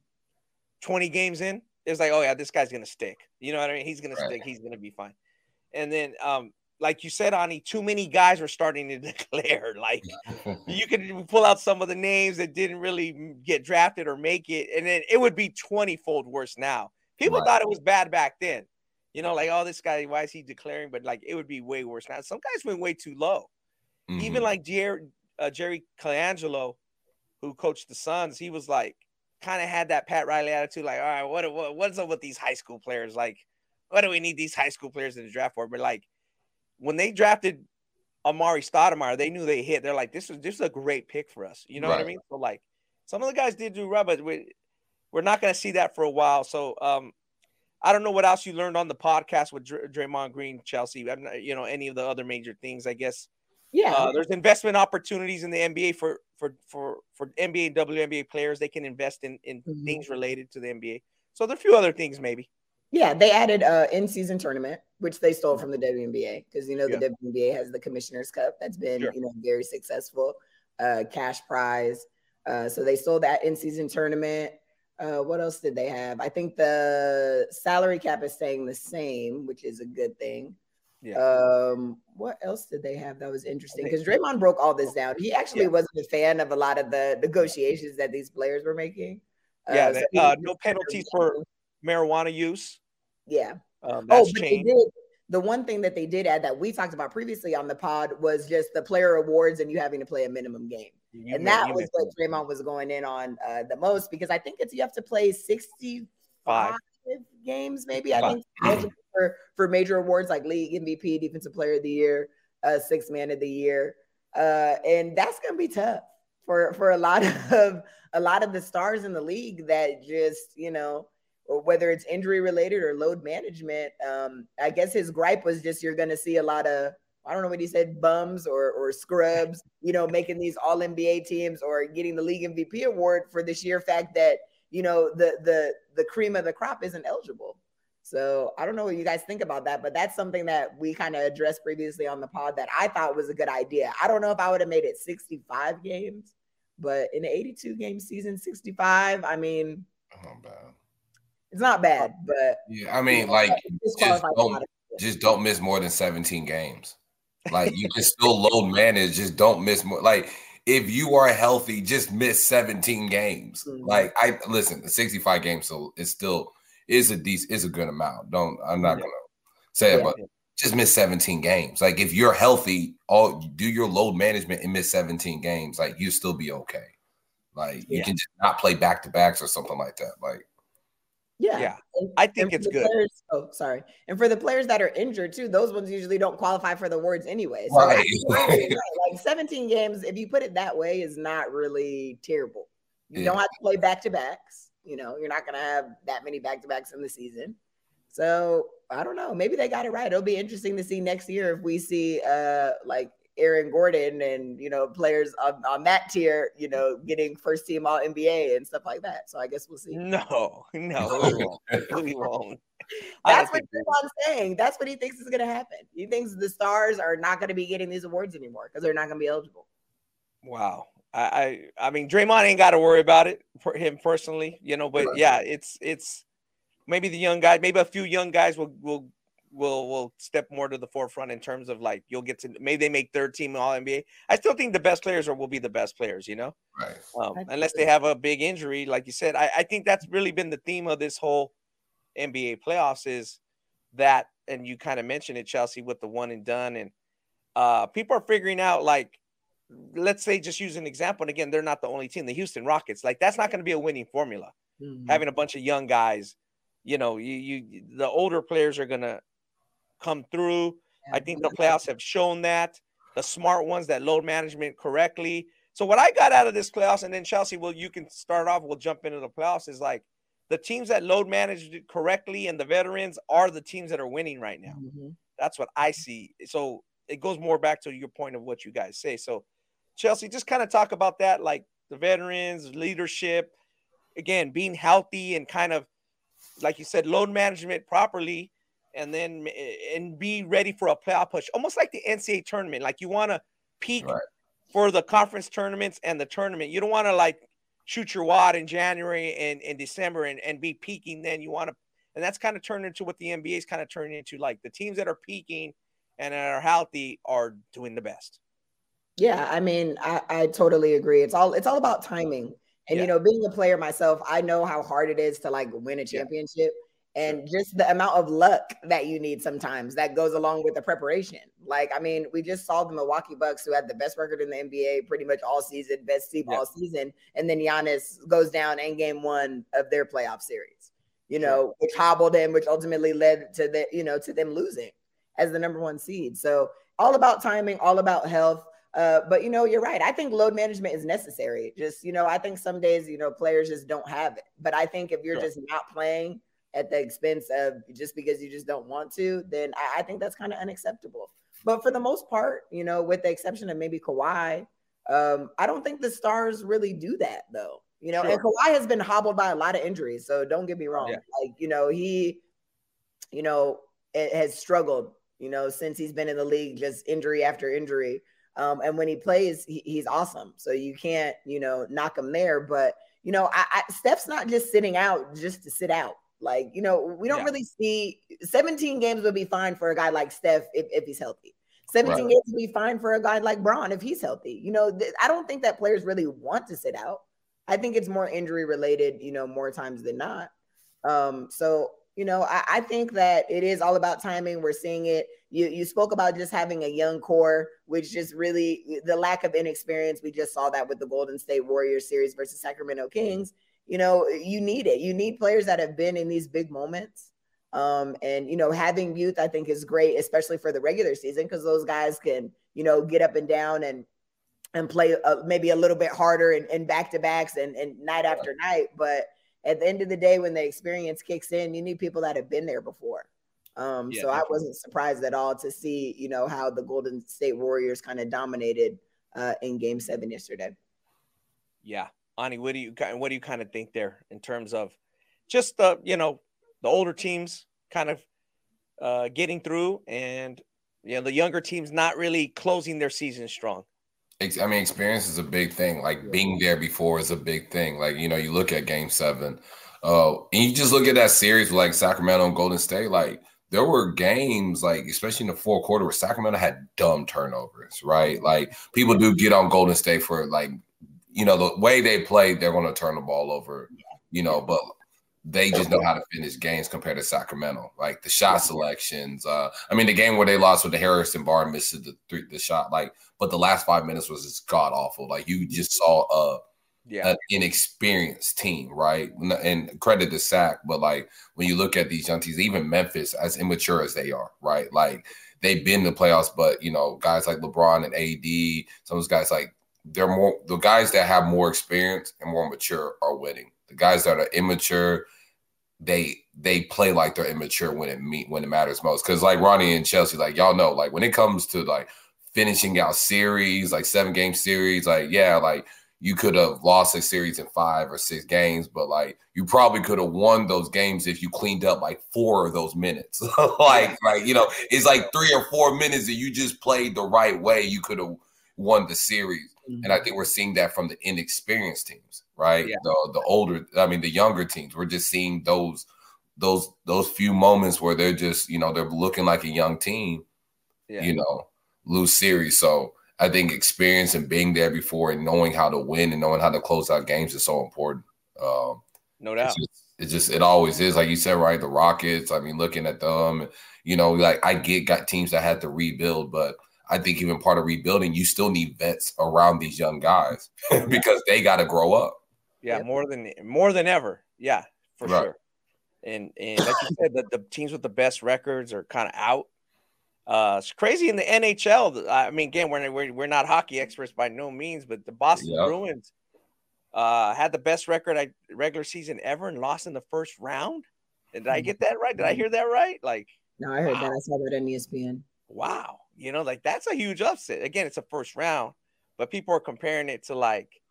20 games in, it was like, oh yeah, this guy's going to stick. You know what I mean? He's going right. to stick. He's going to be fine. And then um, like you said, Ani, too many guys were starting to declare. Like you could pull out some of the names that didn't really get drafted or make it, and then it would be 20 fold worse now. People right. thought it was bad back then. You know, like, oh, this guy, why is he declaring? But like, it would be way worse now. Some guys went way too low. Mm-hmm. Even like Jerry, uh, Jerry Colangelo, who coached the Suns, he was like, kind of had that Pat Riley attitude, like, all right, what, what what's up with these high school players? Like, what do we need these high school players in the draft for? But like, when they drafted Amar'e Stoudemire, they knew they hit. They're like, this is this is a great pick for us. You know right. what I mean? So like, some of the guys did do right, but we, we're not going to see that for a while. So um, I don't know what else you learned on the podcast with Dr- Draymond Green, Chelsea. Not, you know, any of the other major things, I guess. Yeah, uh, there's investment opportunities in the NBA for for for for NBA and WNBA players. They can invest in in mm-hmm. things related to the NBA. So there are a few other things maybe. Yeah, they added a in-season tournament, which they stole from the WNBA because you know the yeah. WNBA has the Commissioner's Cup that's been sure. you know very successful, uh, cash prize. Uh, so they stole that in-season tournament. Uh, what else did they have? I think the salary cap is staying the same, which is a good thing. Yeah. Um, what else did they have that was interesting? Because Draymond broke all this down. He actually yeah. wasn't a fan of a lot of the negotiations that these players were making. Yeah, uh, so uh, no penalties for marijuana use. Yeah. Um, oh, but changed. they did. The one thing that they did add that we talked about previously on the pod was just the player awards and you having to play a minimum game. You and that was what Draymond was going in on uh, the most because I think it's you have to play 65 Five. games, maybe. Five. I think for, for major awards like league MVP, defensive player of the year, uh, six man of the year. Uh, and that's gonna be tough for for a lot of a lot of the stars in the league that just, you know, whether it's injury related or load management. Um, I guess his gripe was just you're going to see a lot of I don't know what he said bums or or scrubs, you know, making these All NBA teams or getting the league MVP award for the sheer fact that you know the the the cream of the crop isn't eligible. So I don't know what you guys think about that, but that's something that we kind of addressed previously on the pod that I thought was a good idea. I don't know if I would have made it 65 games, but in an 82 game season, 65, I mean, oh, bad. It's not bad, but yeah, I mean, like just don't, just don't miss more than 17 games. Like you can still load manage, just don't miss more. Like if you are healthy, just miss 17 games. Mm-hmm. Like I listen, 65 games so it's still is a decent is a good amount. Don't I'm not gonna say it, but just miss 17 games. Like if you're healthy, all do your load management and miss 17 games, like you still be okay. Like you yeah. can just not play back to backs or something like that. Like yeah. Yeah. And, I think it's good. Players, oh, sorry. And for the players that are injured too, those ones usually don't qualify for the awards anyway. So right. like 17 games, if you put it that way, is not really terrible. You yeah. don't have to play back to backs. You know, you're not gonna have that many back to backs in the season. So I don't know. Maybe they got it right. It'll be interesting to see next year if we see uh like Aaron Gordon and you know players on, on that tier, you know, getting first team all NBA and stuff like that. So I guess we'll see. No, no, we won't. we won't. That's what Draymond's saying. That's what he thinks is going to happen. He thinks the stars are not going to be getting these awards anymore because they're not going to be eligible. Wow. I, I I mean Draymond ain't got to worry about it for him personally, you know. But yeah, it's it's maybe the young guy, maybe a few young guys will will will will step more to the forefront in terms of like you'll get to maybe they make third team All NBA. I still think the best players are will be the best players, you know, right? Um, unless they have a big injury, like you said. I, I think that's really been the theme of this whole NBA playoffs is that, and you kind of mentioned it, Chelsea, with the one and done, and uh, people are figuring out like let's say just use an example and again they're not the only team the houston rockets like that's not going to be a winning formula mm-hmm. having a bunch of young guys you know you, you the older players are going to come through. I think the playoffs have shown that. The smart ones that load management correctly. So what i got out of this playoffs and then chelsea well you can start off we'll jump into the playoffs is like the teams that load managed correctly and the veterans are the teams that are winning right now. Mm-hmm. that's what i see. So it goes more back to your point of what you guys say. So Chelsea, just kind of talk about that, like the veterans, leadership, again, being healthy and kind of, like you said, load management properly, and then eh, and be ready for a playoff push, almost like the NCAA tournament. Like you want to peak right. for the conference tournaments and the tournament. You don't want to like shoot your wad in January and in December and, and be peaking. Then you want to, and that's kind of turned into what the NBA is kind of turning into. Like the teams that are peaking and are healthy are doing the best. Yeah, I mean, I, I totally agree. It's all it's all about timing. And yeah. you know, being a player myself, I know how hard it is to like win a championship. Yeah. And just the amount of luck that you need sometimes that goes along with the preparation. Like, I mean, we just saw the Milwaukee Bucks who had the best record in the NBA pretty much all season, best team yeah. all season. And then Giannis goes down in game one of their playoff series, you know, which hobbled him, which ultimately led to the, you know, to them losing as the number one seed. So all about timing, all about health. Uh, but you know, you're right. I think load management is necessary. Just you know, I think some days you know players just don't have it. But I think if you're sure. just not playing at the expense of just because you just don't want to, then I, I think that's kind of unacceptable. But for the most part, you know, with the exception of maybe Kawhi, um, I don't think the stars really do that though. You know, sure. and Kawhi has been hobbled by a lot of injuries. So don't get me wrong. Yeah. Like, you know, he, you know, has struggled, you know, since he's been in the league, just injury after injury. Um, and when he plays, he, he's awesome. So you can't, you know, knock him there. But you know, I, I, Steph's not just sitting out just to sit out. Like, you know, we don't yeah. really see 17 games would be fine for a guy like Steph if, if he's healthy. 17 right. games would be fine for a guy like Bron if he's healthy. You know, th- I don't think that players really want to sit out. I think it's more injury related, you know, more times than not. Um, so you know, I, I, think that it is all about timing. We're seeing it. You you spoke about just having a young core, which just really the lack of inexperience. We just saw that with the Golden State Warriors series versus Sacramento Kings. You know, you need it. You need players that have been in these big moments. Um, and you know, having youth, I think, is great, especially for the regular season, because those guys can, you know, get up and down and and play uh, maybe a little bit harder and, and back to backs and, and night after night. But at the end of the day, when the experience kicks in, you need people that have been there before. Um, yeah, so I wasn't surprised at all to see, you know, how the Golden State Warriors kind of dominated uh, in Game Seven yesterday. Yeah, Ani, what do you what do you kind of think there in terms of just the you know the older teams kind of uh, getting through and you know the younger teams not really closing their season strong? I mean, experience is a big thing. Like being there before is a big thing. Like you know, you look at Game Seven, uh, and you just look at that series like Sacramento and Golden State. Like there were games, like especially in the fourth quarter, where Sacramento had dumb turnovers. Right, like people do get on Golden State for like you know the way they play, they're going to turn the ball over. You know, but they just know how to finish games compared to Sacramento. Like the shot selections. Uh, I mean, the game where they lost with the Harrison Barnes misses the three, the shot. Like, but the last five minutes was just god awful. Like you just saw a yeah. an inexperienced team, right? And credit to Sac, but like when you look at these young teams, even Memphis, as immature as they are, right? Like they've been in the playoffs, but you know, guys like LeBron and AD, some of those guys like they're more the guys that have more experience and more mature are winning. The guys that are immature they they play like they're immature when it meet when it matters most. Because like Ronnie and Chelsea, like y'all know, like when it comes to like finishing out series, like seven game series, like yeah, like you could have lost a series in five or six games, but like you probably could have won those games if you cleaned up like four of those minutes. like, like you know, it's like three or four minutes that you just played the right way. You could have won the series. Mm-hmm. And I think we're seeing that from the inexperienced teams, right? Yeah. The the older, I mean, the younger teams. We're just seeing those those those few moments where they're just, you know, they're looking like a young team, yeah. you know, lose series. So I think experience and being there before and knowing how to win and knowing how to close out games is so important. Um, no doubt. It's just, it's just, it always is. Like you said, right? The Rockets. I mean, looking at them, you know, like I get got teams that had to rebuild, but I think even part of rebuilding, you still need vets around these young guys because they got to grow up. Yeah, more than more than ever. Yeah, for right. sure. And and like you said, the, the teams with the best records are kind of out. Uh, it's crazy in the NHL. I mean, again, we're, we're we're not hockey experts by no means, but the Boston yep. Bruins uh, had the best record I, regular season ever and lost in the first round. Did I get that right? Did I hear that right? Like, no, I heard wow. that. I saw that on ESPN. Wow, you know, like that's a huge upset. Again, it's a first round, but people are comparing it to like,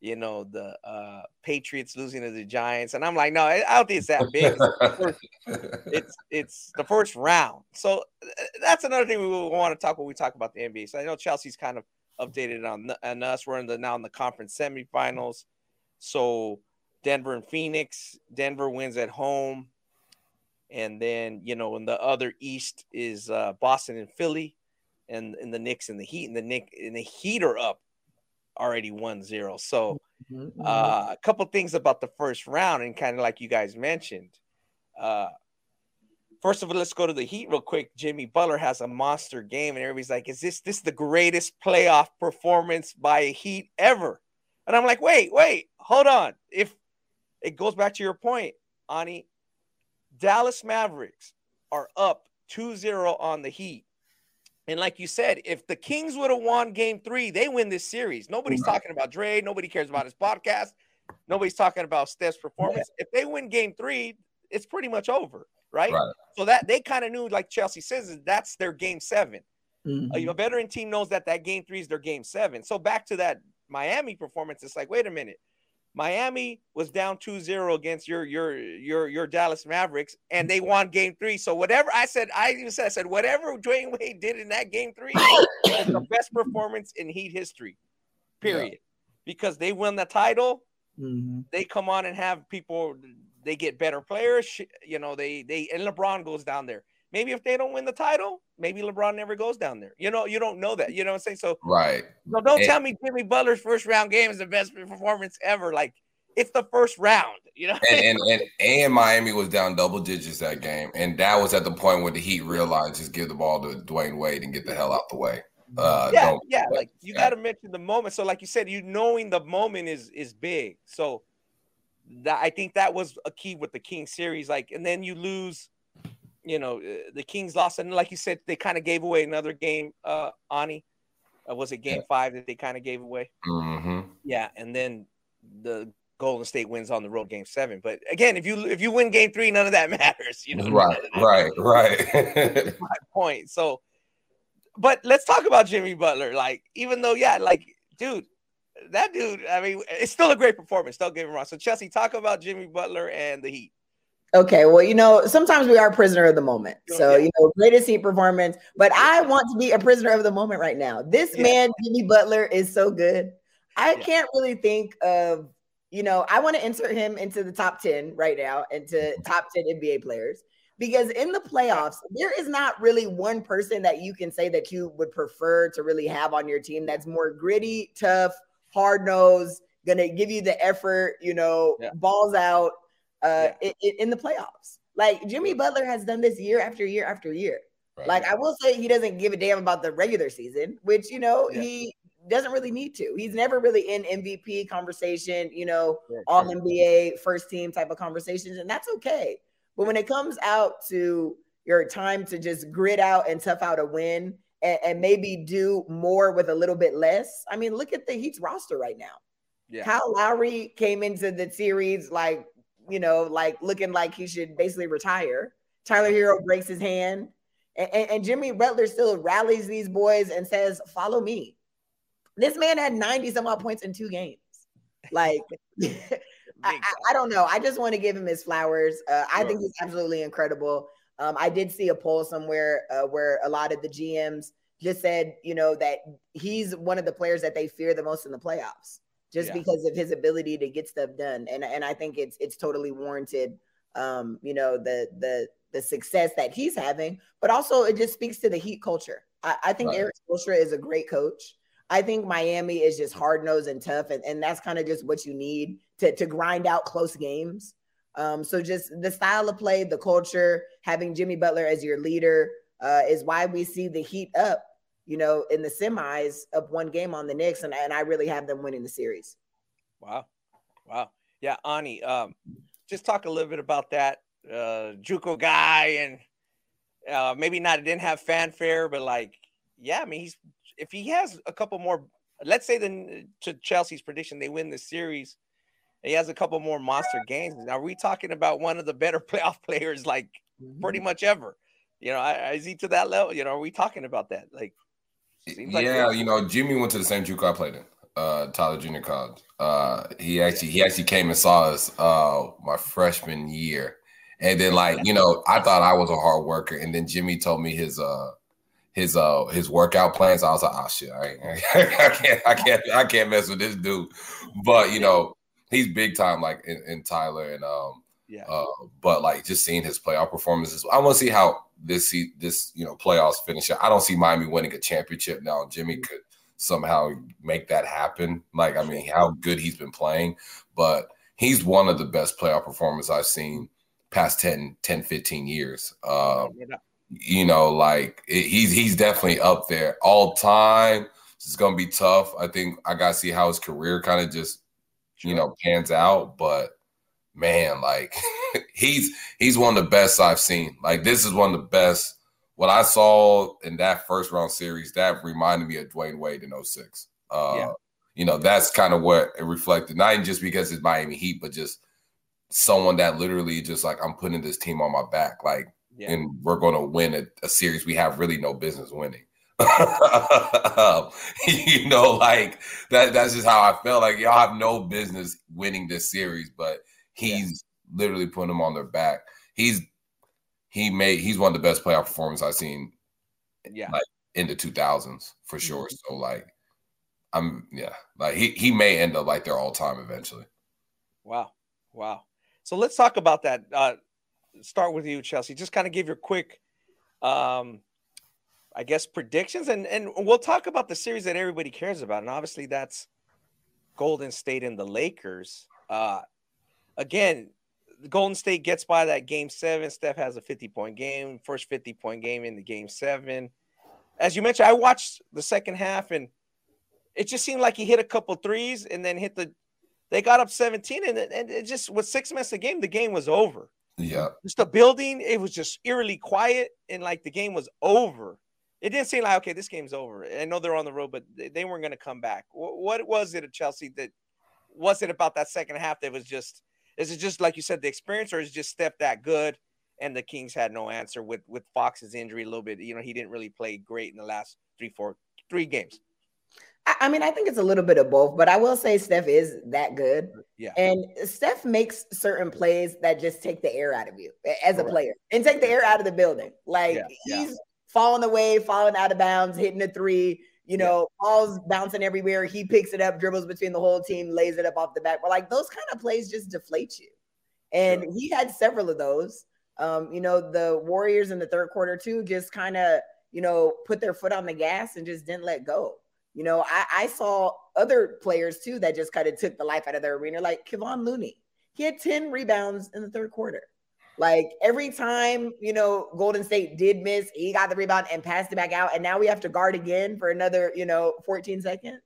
you know, the uh, Patriots losing to the Giants, and I'm like, no, I don't think it's that big. It's, first, it's, it's the first round, so uh, that's another thing we want to talk when we talk about the NBA. So I know Chelsea's kind of updated on on us. We're in the now in the conference semifinals, so Denver and Phoenix. Denver wins at home. And then, you know, in the other East is uh, Boston and Philly and, and the Knicks and the Heat. And the Nick and the Heat are up already 1-0. So mm-hmm. uh, a couple things about the first round and kind of like you guys mentioned. Uh, first of all, let's go to the Heat real quick. Jimmy Butler has a monster game, and everybody's like, "Is this this the greatest playoff performance by a Heat ever?" And I'm like, "Wait, wait, hold on." If it goes back to your point, Ani, Dallas Mavericks are up 2-0 on the Heat. And like you said, if the Kings would have won game three, they win this series. Nobody's mm-hmm. talking about Dre. Nobody cares about his podcast. Nobody's talking about Steph's performance. Yeah. If they win game three, it's pretty much over, right? right. So that they kind of knew, like Chelsea says, that's their game 7 mm-hmm. A, a veteran team knows that that game three is their game seven. So back to that Miami performance, it's like, wait a minute. Miami was down 2-0 against your your your your Dallas Mavericks, and they won game three. So whatever I said, I even said I said whatever Dwyane Wade did in that game three is the best performance in Heat history. Period. Yeah. Because they win the title, mm-hmm. they come on and have people they get better players. You know, they they and LeBron goes down there. Maybe if they don't win the title, maybe LeBron never goes down there. You know, you don't know that. You know what I'm saying? So right. So don't and, tell me Jimmy Butler's first round game is the best performance ever. Like it's the first round, you know. And, and, and and Miami was down double digits that game, and that was at the point where the Heat realized just give the ball to Dwyane Wade and get the hell out the way. Uh, yeah, yeah. Like you got to mention the moment. So, like you said, you knowing the moment is is big. So that I think that was a key with the King series. Like, and then you lose you know, uh, the Kings lost, and like you said, they kind of gave away another game. Uh, Ani, uh, was it Game. Five that they kind of gave away? Mm-hmm. Yeah, and then the Golden State wins on the road, Game Seven. But again, if you if you win Game Three, none of that matters. You know, right, right, right. my point. So, but let's talk about Jimmy Butler. Like, even though, yeah, like, dude, that dude. I mean, it's still a great performance. Don't get me wrong. So, Chelsea, talk about Jimmy Butler and the Heat. Okay, well, you know, sometimes we are prisoner of the moment. Oh, so, you know, greatest heat performance, but I want to be a prisoner of the moment right now. This yeah. man, Jimmy Butler, is so good. I can't really think of, you know, I want to insert him into the top 10 right now, into mm-hmm. top 10 NBA players. Because in the playoffs, there is not really one person that you can say that you would prefer to really have on your team that's more gritty, tough, hard nosed, gonna give you the effort, you know, yeah. balls out uh, yeah. in, in, the playoffs. Like Jimmy Butler has done this year after year after year. Right. Like I will say, he doesn't give a damn about the regular season, which you know yeah. he doesn't really need to. He's never really in MVP conversation, you know, yeah, all NBA first team type of conversations, and that's okay. But when it comes out to your time to just grit out and tough out a win and, and maybe do more with a little bit less, I mean, look at the Heat's roster right now. Yeah. Kyle Lowry came into the series like you know, like looking like he should basically retire. Tyler Herro breaks his hand. And, and, and Jimmy Butler still rallies these boys and says, Follow me. This man had 90 some odd points in two games. Like, I, I, don't know. I just want to give him his flowers. Uh, I think he's absolutely incredible. Um, I did see a poll somewhere uh, where a lot of the GMs just said, you know, that he's one of the players that they fear the most in the playoffs, just yeah. because of his ability to get stuff done. And and I think it's it's totally warranted. Um, you know, the the the success that he's having, but also it just speaks to the Heat culture. I, I think right. Erik Spoelstra is a great coach. I think Miami is just hard nosed and tough, and, and that's kind of just what you need to to grind out close games. Um, so just the style of play, the culture, having Jimmy Butler as your leader uh, is why we see the Heat up, you know, in the semis of one game on the Knicks, and, and I really have them winning the series. Wow, wow, yeah, Ani, um, just talk a little bit about that uh, JUCO guy, and uh, maybe not didn't have fanfare, but like, yeah, I mean, he's if he has a couple more, let's say the to Chelsea's prediction, they win the series he has a couple more monster games. Now, are we talking about one of the better playoff players, like mm-hmm. pretty much ever? You know, I is he to that level? You know, are we talking about that? Like, yeah, like you know, Jimmy went to the same JUCO I played in, uh, Tyler Junior College. Uh, he actually he actually came and saw us uh my freshman year, and then like you know, I thought I was a hard worker, and then Jimmy told me his uh his uh his workout plans. I was like, oh shit, I, I can't I can't I can't mess with this dude. But you know, he's big time like in, in Tyler and um yeah. Uh, but like just seeing his playoff performances, I want to see how this this you know playoffs finish. I don't see Miami winning a championship now. Jimmy could somehow make that happen. Like I mean, how good he's been playing, but he's one of the best playoff performers I've seen past 10, 10 15 years. Um, you know, like it, he's he's definitely up there all time. It's gonna be tough. I think I gotta see how his career kind of just you know, pans out. But man, like he's he's one of the best I've seen. Like this is one of the best. What I saw in that first round series, that reminded me of Dwyane Wade in 06. Uh, yeah. You know, that's kind of what it reflected. Not just because it's Miami Heat, but just someone that literally just like I'm putting this team on my back, like, yeah. and we're going to win a, a series we have really no business winning. you know, like that. That's just how I felt. Like y'all have no business winning this series, but he's yeah. literally putting them on their back. He's he made he's one of the best playoff performances I've seen. Yeah, like in the two thousands for mm-hmm. sure. So like, I'm yeah, like he he may end up like their all time eventually. Wow, wow. So let's talk about that. Uh, start with you, Chelsea. Just kind of give your quick um I guess predictions and and we'll talk about the series that everybody cares about and obviously that's Golden State and the Lakers. Uh again, Golden State gets by that game 7. Steph has a 50 point game, first 50 point game in the game 7. As you mentioned, I watched the second half and it just seemed like he hit a couple threes and then hit the they got up 17 and, and it just with 6 minutes a game the game was over. Yeah. Just the building, it was just eerily quiet and like the game was over it didn't seem like okay, this game's over. I know they're on the road, but they weren't going to come back. What, was it at Chelsea that was it about that second half that was just? Is it just like you said, the experience, or is just Steph that good? And the Kings had no answer with with Fox's injury a little bit. You know, he didn't really play great in the last three, four, three games. I mean, I think it's a little bit of both, but I will say Steph is that good. Yeah. And Steph makes certain plays that just take the air out of you as a player and take the air out of the building. Like yeah. he's yeah falling away, falling out of bounds, hitting a three, you know, yeah. balls bouncing everywhere. He picks it up, dribbles between the whole team, lays it up off the back. But like those kind of plays just deflate you. And sure. he had several of those. Um, you know, the Warriors in the third quarter too just kind of, you know, put their foot on the gas and just didn't let go. You know, I, I saw other players too that just kind of took the life out of their arena, like Kevon Looney. He had 10 rebounds in the third quarter. Like every time, you know, Golden State did miss, he got the rebound and passed it back out. And now we have to guard again for another, you know, 14 seconds.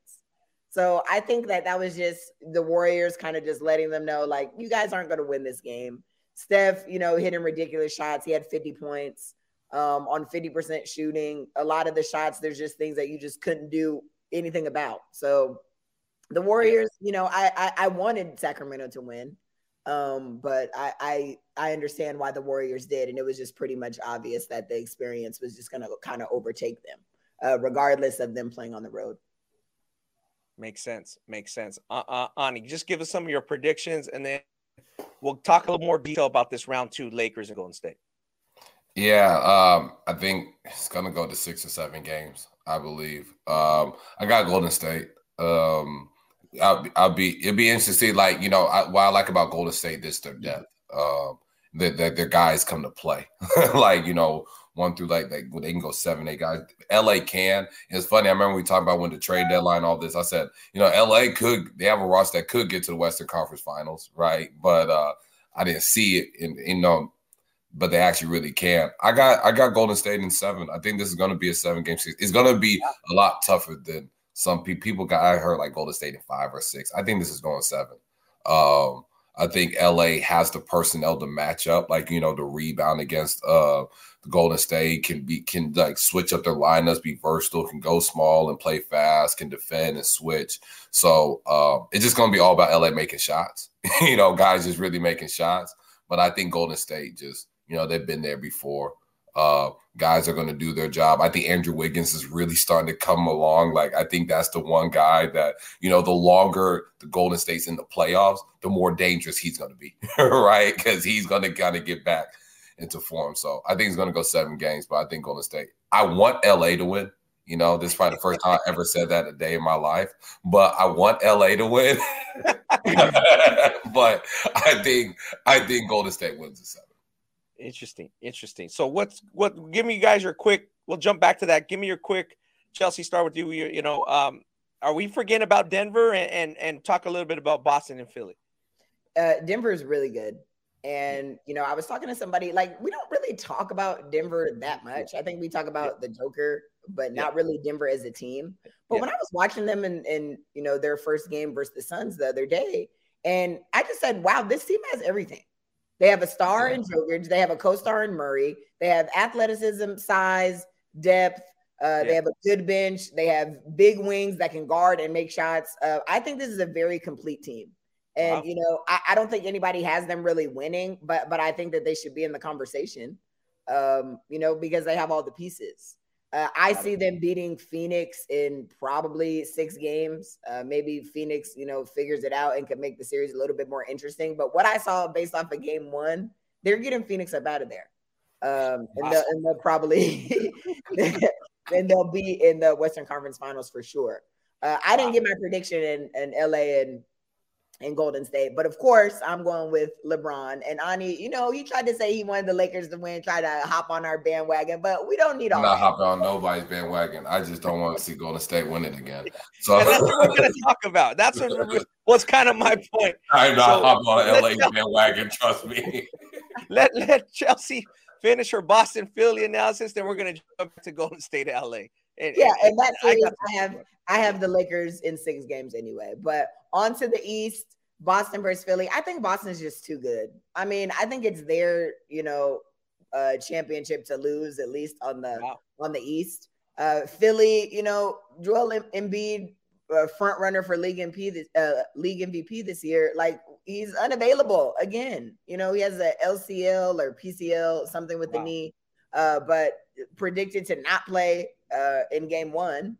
So I think that that was just the Warriors kind of just letting them know, like, you guys aren't going to win this game. Steph, you know, hitting ridiculous shots. He had 50 points um, on 50% shooting. A lot of the shots, there's just things that you just couldn't do anything about. So the Warriors, you know, I, I, I wanted Sacramento to win. Um, but I, I I understand why the Warriors did, and it was just pretty much obvious that the experience was just going to kind of overtake them, uh, regardless of them playing on the road. Makes sense. Makes sense. Uh, uh, Ani, just give us some of your predictions, and then we'll talk a little more detail about this round two Lakers and Golden State. Yeah, um, I think it's gonna go to six or seven games. I believe. Um, I got Golden State. Um, I'll, I'll be it'll be interesting to see like you know I, what I like about Golden State this their depth. Um, that their, their guys come to play. like you know one through like like they can go seven eight guys. LA can. It's funny. I remember we talked about when the trade deadline all this. I said you know LA could they have a roster that could get to the Western Conference Finals, right? But uh, I didn't see it in you know but they actually really can. I got I got Golden State in seven. I think this is going to be a seven game series. It's going to be a lot tougher than some people. People got I heard like Golden State in five or six. I think this is going seven. Um, I think LA has the personnel to match up, like you know, the rebound against uh the Golden State can be can like switch up their lineups, be versatile, can go small and play fast, can defend and switch. So uh, it's just gonna be all about LA making shots. you know, guys just really making shots. But I think Golden State just you know, they've been there before. Uh, guys are going to do their job. I think Andrew Wiggins is really starting to come along. Like, I think that's the one guy that, you know, the longer the Golden State's in the playoffs, the more dangerous he's going to be, right? Because he's going to kind of get back into form. So I think he's going to go seven games, but I think Golden State. I want LA to win. You know, this is probably the first time I ever said that a day in my life, but I want LA to win. but I think I think Golden State wins the seven. Interesting, interesting. So what's what? Give me you guys your quick. We'll jump back to that. Give me your quick. Chelsea, start with you. You, you know, um, are we forgetting about Denver and, and and talk a little bit about Boston and Philly? Uh, Denver is really good, and you know, I was talking to somebody like we don't really talk about Denver that much. I think we talk about the Joker, but not really Denver as a team. But yeah. when I was watching them in, in you know their first game versus the Suns the other day, and I just said, "Wow, this team has everything." They have a star in Jokic. They have a co-star in Murray. They have athleticism, size, depth. Uh, yeah. They have a good bench. They have big wings that can guard and make shots. Uh, I think this is a very complete team. And wow. you know, I, I, don't think anybody has them really winning, but but I think that they should be in the conversation. Um, you know, because they have all the pieces. Uh, I see them beating Phoenix in probably six games. Uh, maybe Phoenix, you know, figures it out and can make the series a little bit more interesting. But what I saw based off of game one, they're getting Phoenix up out of there. Um, and, they'll, and they'll probably and they'll be in the Western Conference Finals for sure. Uh, I didn't get my prediction in, in LA and and Golden State. But of course, I'm going with LeBron. And Ani, you know, he tried to say he wanted the Lakers to win, try to hop on our bandwagon, but we don't need all I'm not that. hopping on nobody's bandwagon. I just don't want to see Golden State win it again. So that's what we're going to talk about. That's what what's kind of my point. I'm not so, hopping on LA bandwagon. Trust me. let let Chelsea finish her Boston Philly analysis, then we're going to jump to Golden State LA. And, yeah, and, and that series, I, I have I have the Lakers in six games anyway. But on to the East, Boston versus Philly. I think Boston is just too good. I mean, I think it's their, you know, uh, championship to lose at least on the wow. on the East. Uh, Philly, you know, Joel Embiid, uh, front runner for league MVP this uh, league MVP this year. Like he's unavailable again. You know, he has a LCL or PCL, something with wow. the knee, uh, but predicted to not play uh, in game one.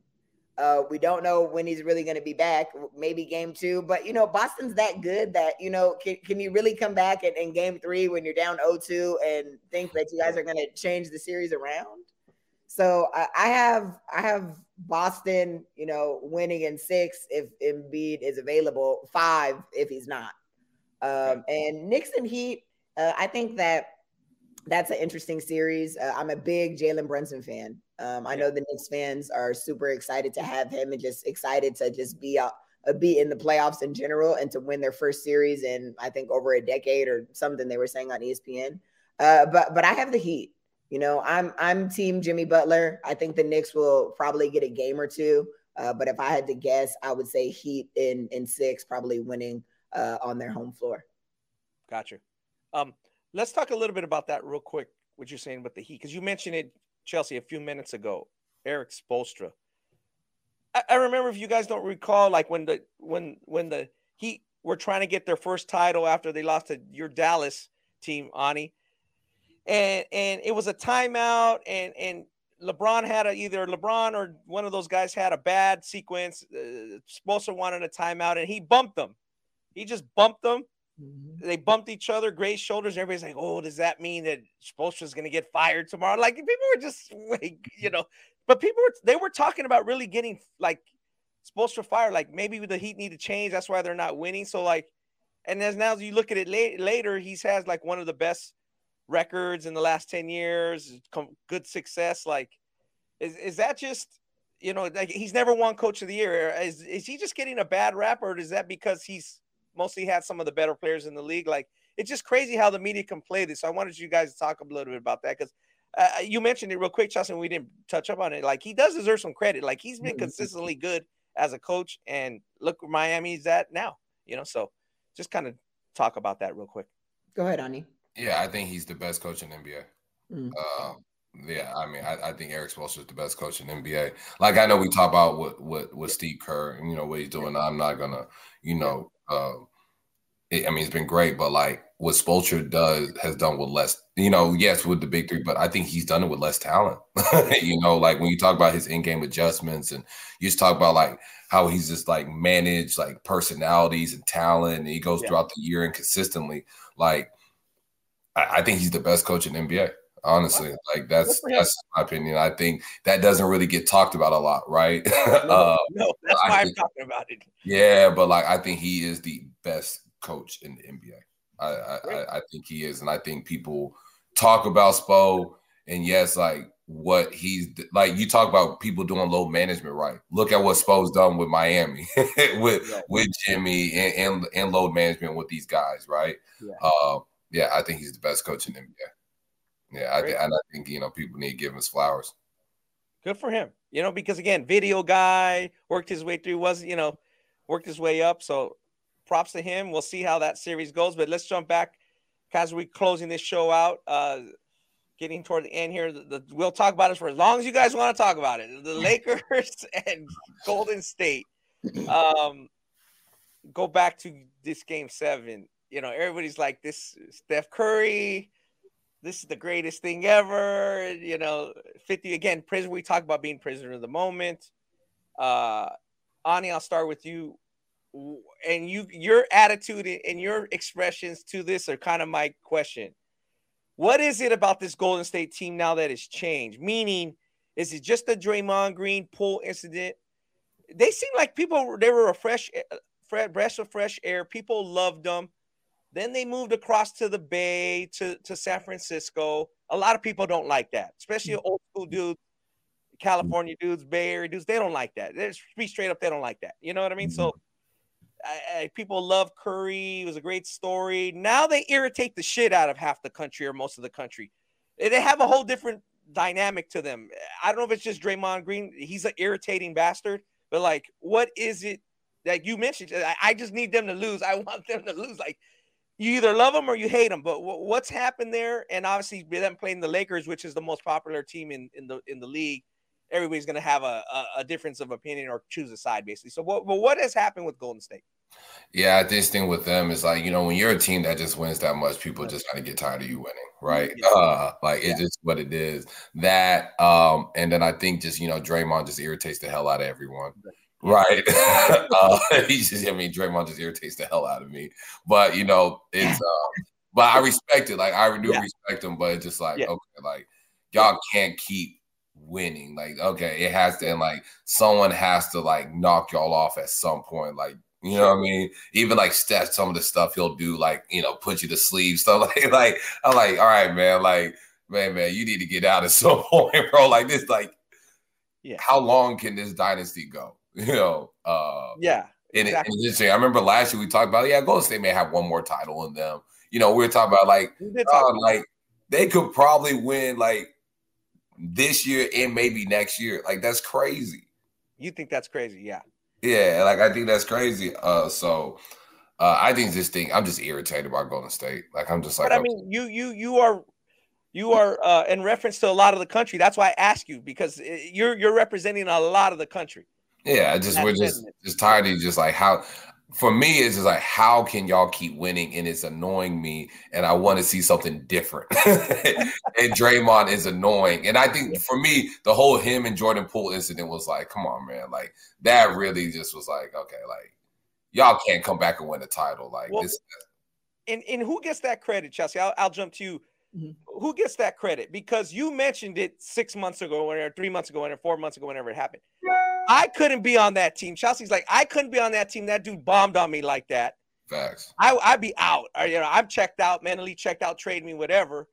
Uh, we don't know when he's really going to be back. Maybe game two, but you know, Boston's that good that you know, can, can you really come back in, in game three when you're down 0-2 and think that you guys are going to change the series around? So I, have I have Boston, you know, winning in six if Embiid is available, five if he's not. Um, and and Heat, uh, I think that that's an interesting series. Uh, I'm a big Jalen Brunson fan. Um, I know the Knicks fans are super excited to have him and just excited to just be a be in the playoffs in general and to win their first series in I think over a decade or something they were saying on ESPN. Uh, but but I have the Heat. You know, I'm I'm team Jimmy Butler. I think the Knicks will probably get a game or two. Uh, but if I had to guess, I would say Heat in in six, probably winning uh, on their home floor. Gotcha. Um, let's talk a little bit about that real quick. What you're saying with the Heat, because you mentioned it Chelsea a few minutes ago, Erik Spoelstra. I, I, remember if you guys don't recall, like when the when when the Heat were trying to get their first title after they lost to your Dallas team, Ani. And and it was a timeout, and and LeBron had a, either LeBron or one of those guys had a bad sequence. Uh, wanted a timeout, and he bumped them. He just bumped them. Mm-hmm. They bumped each other, great shoulders. Everybody's like, "Oh, does that mean that Spoelstra's going to get fired tomorrow?" Like people were just, like, you know, but people were they were talking about really getting like Spoelstra fired. Like maybe the Heat need to change. That's why they're not winning. So like, and as now as you look at it late, later, he's has like one of the best records in the last 10 years, good success. Like, is, is that just, you know, like he's never won coach of the year. Is, is he just getting a bad rap or is that because he's mostly had some of the better players in the league? Like, it's just crazy how the media can play this. So I wanted you guys to talk a little bit about that because uh, you mentioned it real quick, Justin. We didn't touch up on it. Like, he does deserve some credit. Like, he's been consistently good as a coach, and look where Miami's at now. You know, so just kind of talk about that real quick. Go ahead, Ani. Yeah, I think he's the best coach in NBA. Mm. Uh, yeah, I mean, I, I think Erik Spoelstra is the best coach in NBA. Like I know we talk about what what what Steve Kerr and you know what he's doing. I'm not gonna, you know, uh, it, I mean, it's been great, but like what Spoelstra does has done with less. You know, yes, with the big three, but I think he's done it with less talent. you know, like when you talk about his in-game adjustments, and you just talk about like how he's just like managed like personalities and talent, and he goes yeah. throughout the year and consistently like I, I think he's the best coach in NBA. Honestly, like that's that's my opinion. I think that doesn't really get talked about a lot, right? No, uh, no that's why think, I'm talking about it. Yeah, but like I think he is the best coach in the NBA. I, I, I think he is, and I think people talk about Spo, and yes, like what he's like. You talk about people doing load management, right? Look at what Spo's done with Miami, with yeah. with Jimmy, and, and, and load management with these guys, right? Yeah. Uh, yeah, I think he's the best coach in the NBA. Yeah, I th- and I think you know people need to give him his flowers. Good for him. You know, because again, video guy worked his way through, was you know, worked his way up. So props to him. We'll see how that series goes. But let's jump back as we're closing this show out. Uh getting toward the end here. The, the, we'll talk about it for as long as you guys want to talk about it. The Lakers and Golden State. Um go back to this game seven you know, everybody's like, this Steph Curry, this is the greatest thing ever. You know, 50 again, prison. We talk about being prisoner of the moment. Uh, Ani, I'll start with you. And you, your attitude and your expressions to this are kind of my question. What is it about this Golden State team now that has changed? Meaning, is it just the Draymond Green Poole incident? They seem like people they were a fresh, fresh of fresh air. People loved them. Then they moved across to the Bay to, to San Francisco. A lot of people don't like that, especially mm. old school dudes, California dudes, Bay Area dudes. They don't like that. They're be straight up. They don't like that. You know what I mean? So I, I, people love Curry. It was a great story. Now they irritate the shit out of half the country or most of the country. They have a whole different dynamic to them. I don't know if it's just Draymond Green. He's an irritating bastard. But like, what is it that you mentioned? I, I just need them to lose. I want them to lose. Like you either love them or you hate them. But w- what's happened there? And obviously, them playing the Lakers, which is the most popular team in, in the in the league, everybody's going to have a, a, a, difference of opinion or choose a side, basically. So, what what has happened with Golden State? Yeah, this thing with them is like you know when you're a team that just wins that much, people just kind of get tired of you winning, right? Yeah. Uh, like yeah. it's just what it is. That um, and then I think just you know Draymond just irritates the hell out of everyone. Right. uh, he just, I mean, Draymond just irritates the hell out of me. But you know, it's uh, but I respect it. Like I do yeah. respect him, but it's just like, yeah. okay, like y'all can't keep winning. Like, okay, it has to and like someone has to like knock y'all off at some point. Like, you know what I mean? Even like Steph, some of the stuff he'll do, like, you know, put you to sleep. So like, like I'm like, all right, man, like, man, man, you need to get out at some point, bro. Like this, like, yeah, how long can this dynasty go? You know, uh, yeah. And, exactly. interesting. I remember last year we talked about, yeah, Golden State may have one more title in them. You know, we were talking about like, uh, like they could probably win like this year and maybe next year. Like that's crazy. You think that's crazy? Yeah. Yeah, like I think that's crazy. Uh, so uh, I think this thing, I'm just irritated about Golden State. Like I'm just like, but I mean, you you you are you are uh, in reference to a lot of the country. That's why I ask you because uh, you're you're representing a lot of the country. Yeah, I just we're just just tired of just like how for me, it's just like, how can y'all keep winning? And it's annoying me, and I want to see something different. and Draymond is annoying, and I think for me, the whole him and Jordan Poole incident was like, come on, man, like that really just was like, okay, like y'all can't come back and win the title, like well, this. And and who gets that credit, Chelsea? I'll, I'll jump to you. Mm-hmm. Who gets that credit? Because you mentioned it six months ago, or three months ago, or four months ago, whenever it happened. I couldn't be on that team. Chelsea's like, I couldn't be on that team. That dude bombed on me like that. Facts. I, I'd be out. Or, you know, I'm checked out, mentally checked out, trade me, whatever.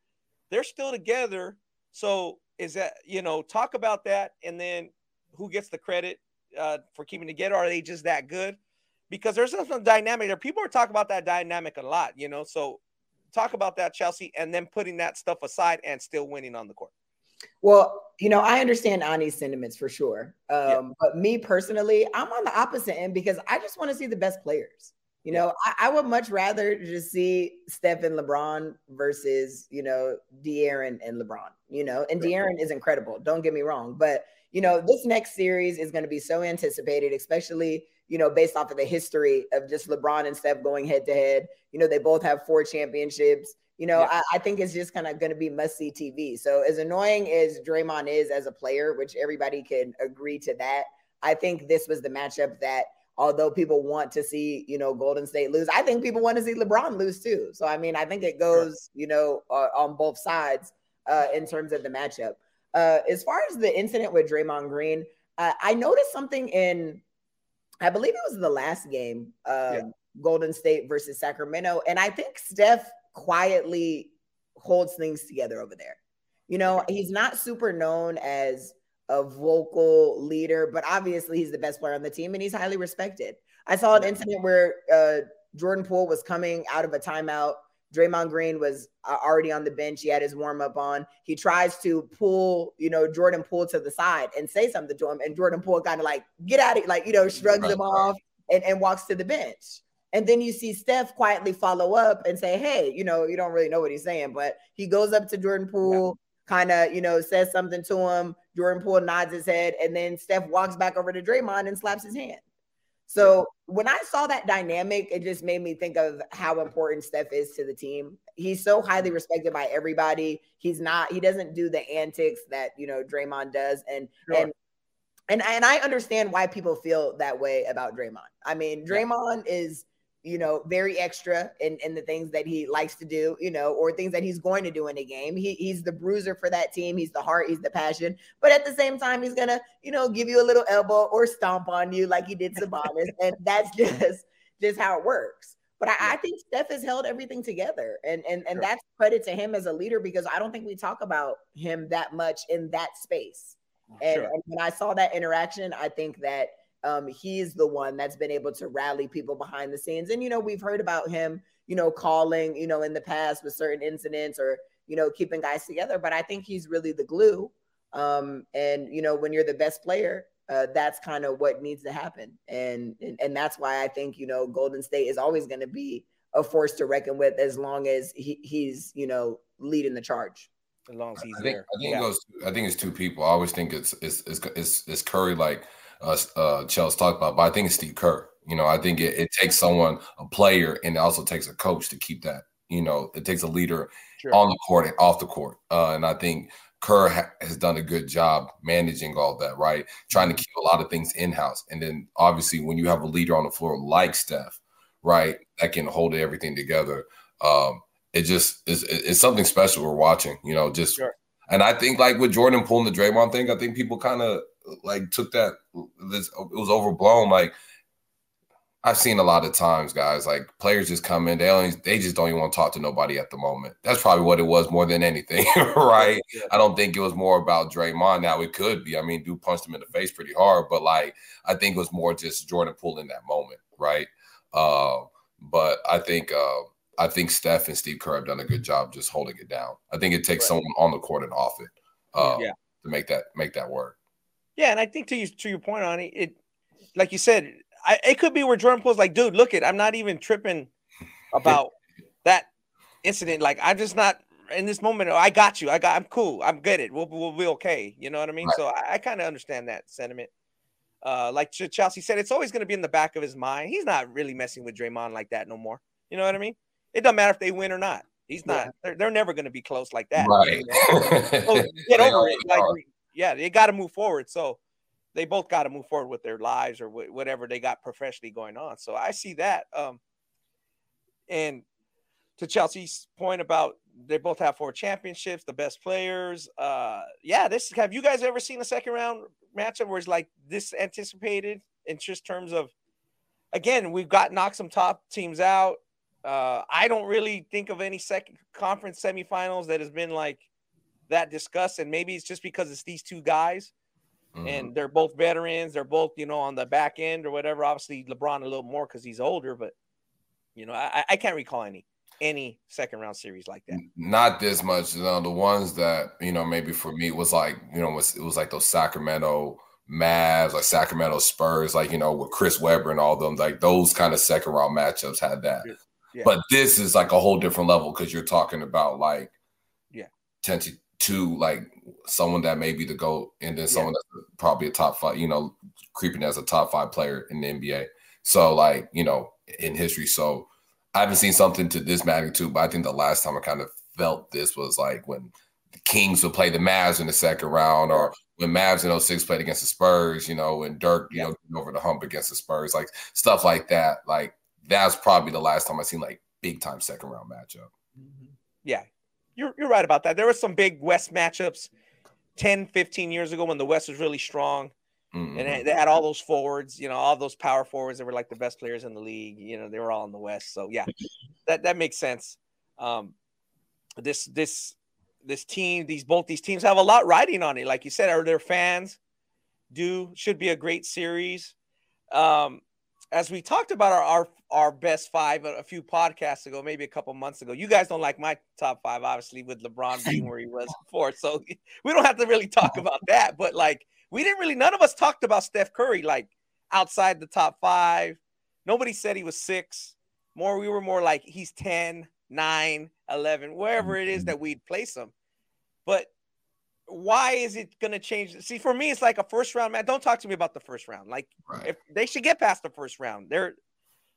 They're still together. So is that, you know, talk about that and then who gets the credit uh, for keeping together? Are they just that good? Because there's some dynamic there. People are talking about that dynamic a lot, you know. So talk about that, Chelsea, and then putting that stuff aside and still winning on the court. Well, you know, I understand Ani's sentiments for sure. Um, yeah. But me personally, I'm on the opposite end because I just want to see the best players. You know, I, I, would much rather just see Steph and LeBron versus, you know, De'Aaron and LeBron, you know, and De'Aaron is incredible. Don't get me wrong. But, you know, this next series is going to be so anticipated, especially, you know, based off of the history of just LeBron and Steph going head to head. You know, they both have four championships. You know, yeah. I, I, think it's just kind of going to be must see TV. So, as annoying as Draymond is as a player, which everybody can agree to that, I think this was the matchup that, although people want to see, you know, Golden State lose, I think people want to see LeBron lose too. So, I mean, I think it goes, you know, uh, on both sides uh, in terms of the matchup. Uh, as far as the incident with Draymond Green, uh, I noticed something in, I believe it was the last game, yeah. Um, Golden State versus Sacramento. And I think Steph quietly holds things together over there. You know, he's not super known as a vocal leader, but obviously he's the best player on the team and he's highly respected. I saw an incident where uh, Jordan Poole was coming out of a timeout. Draymond Green was uh, already on the bench. He had his warm up on. He tries to pull, you know, Jordan Poole to the side and say something to him. And Jordan Poole kind of like, get out of like, you know, shrugs right, him right. off and, and walks to the bench. And then you see Steph quietly follow up and say, Hey, you know, you don't really know what he's saying, but he goes up to Jordan Poole, yeah. kind of, you know, says something to him. Jordan Poole nods his head, and then Steph walks back over to Draymond and slaps his hand. So when I saw that dynamic, it just made me think of how important Steph is to the team. He's so highly mm-hmm. respected by everybody. He's not, he doesn't do the antics that, you know, Draymond does. And, sure. and, and, and I understand why people feel that way about Draymond. I mean, Draymond is you know, very extra in, in the things that he likes to do, you know, or things that he's going to do in a game. He, he's the bruiser for that team. He's the heart, he's the passion. But at the same time, he's going to, you know, give you a little elbow or stomp on you like he did Sabonis. and that's just just how it works. But I, I, think Steph has held everything together. And and, and sure. that's credit to him as a leader because I don't think we talk about him that much in that space. Oh, and, sure. and when I saw that interaction, I think that – um, he's the one that's been able to rally people behind the scenes. And, you know, we've heard about him, you know, calling, you know, in the past with certain incidents or, you know, keeping guys together. But I think he's really the glue. Um, and, you know, when you're the best player, uh, that's kind of what needs to happen. And, and, and that's why I think, you know, Golden State is always going to be a force to reckon with as long as he, he's, you know, leading the charge. As long as he's I think, there. I think yeah. it goes. I think it's two people. I always think it's it's it's it's, it's Curry like uh, uh, Chelsea talked about, but I think it's Steve Kerr. You know, I think it, it takes someone, a player, and it also takes a coach to keep that. You know, it takes a leader sure. on the court and off the court. Uh, and I think Kerr ha- has done a good job managing all that, right? Trying to keep a lot of things in house. And then obviously, when you have a leader on the floor like Steph, right, that can hold everything together, um, it just is it's something special we're watching, you know, just. Sure. And I think like with Jordan pulling the Draymond thing, I think people kind of like took that this it was overblown. Like I've seen a lot of times, guys, like players just come in, they only they just don't even want to talk to nobody at the moment. That's probably what it was more than anything, right? Yeah. I don't think it was more about Draymond. Now it could be. I mean, dude punched him in the face pretty hard, but like I think it was more just Jordan Poole in that moment, right? Uh, but I think uh, I think Steph and Steve Kerr have done a good job just holding it down. I think it takes right. someone on the court and off it uh, yeah. to make that make that work. Yeah, and I think to you to your point on it, it like you said, I, it could be where Jordan Poole's like, dude, look it, I'm not even tripping about that incident. Like I'm just not in this moment. I got you. I got. I'm cool. I'm good. It. We'll we'll be okay. You know what I mean? Right. So I, I kind of understand that sentiment. uh, like Chelsea said, it's always going to be in the back of his mind. He's not really messing with Draymond like that no more. You know what I mean? It doesn't matter if they win or not. He's not. Yeah. They're, they're never going to be close like that. Right. so get over it. Like, yeah, they got to move forward. So they both got to move forward with their lives or whatever they got professionally going on. So I see that. Um, and to Chelsea's point about they both have four championships, the best players. Uh, yeah, this have you guys ever seen a second round matchup where it's like this anticipated in just terms of again, we've got knocked some top teams out. Uh, I don't really think of any second conference semifinals that has been like that discussed, and maybe it's just because it's these two guys, mm-hmm. and they're both veterans. They're both you know on the back end or whatever. Obviously, LeBron a little more because he's older, but you know I, I can't recall any any second round series like that. Not this much. You know, the ones that you know maybe for me was like you know was, it was like those Sacramento Mavs, like Sacramento Spurs, like you know with Chris Webber and all them, like those kind of second round matchups had that. Yeah. But this is like a whole different level because you're talking about like yeah, potentially to like someone that may be the GOAT and then someone yeah. that's probably a top five, you know, creeping as a top five player in the NBA. So like, you know, in history. So I haven't seen something to this magnitude, but I think the last time I kind of felt this was like when the Kings would play the Mavs in the second round, or when Mavs in 06 played against the Spurs, you know, and Dirk, you yeah. know, over the hump against the Spurs, like stuff like that. Like that's probably the last time I seen like big time second round matchup. Yeah, you're you're right about that. There were some big West matchups 10, 15 years ago when the West was really strong. Mm-hmm. And they had all those forwards, you know, all those power forwards that were like the best players in the league. You know, they were all in the West. So yeah, that that makes sense. Um, this this this team, these both these teams have a lot riding on it. Like you said, are their fans do should be a great series. Um, as we talked about our, our our best five a, few podcasts ago, maybe a couple months ago. You guys don't like my top five, obviously, with LeBron being where he was before. So we don't have to really talk about that. But like we didn't really, none of us talked about Steph Curry like outside the top five. Nobody said he was six. More, we were more like he's 10, 9, 11, wherever it is mm-hmm. that we'd place him. But why is it going to change? See, for me, it's like a first round man. Don't talk to me about the first round. Like, right. if they should get past the first round, they're,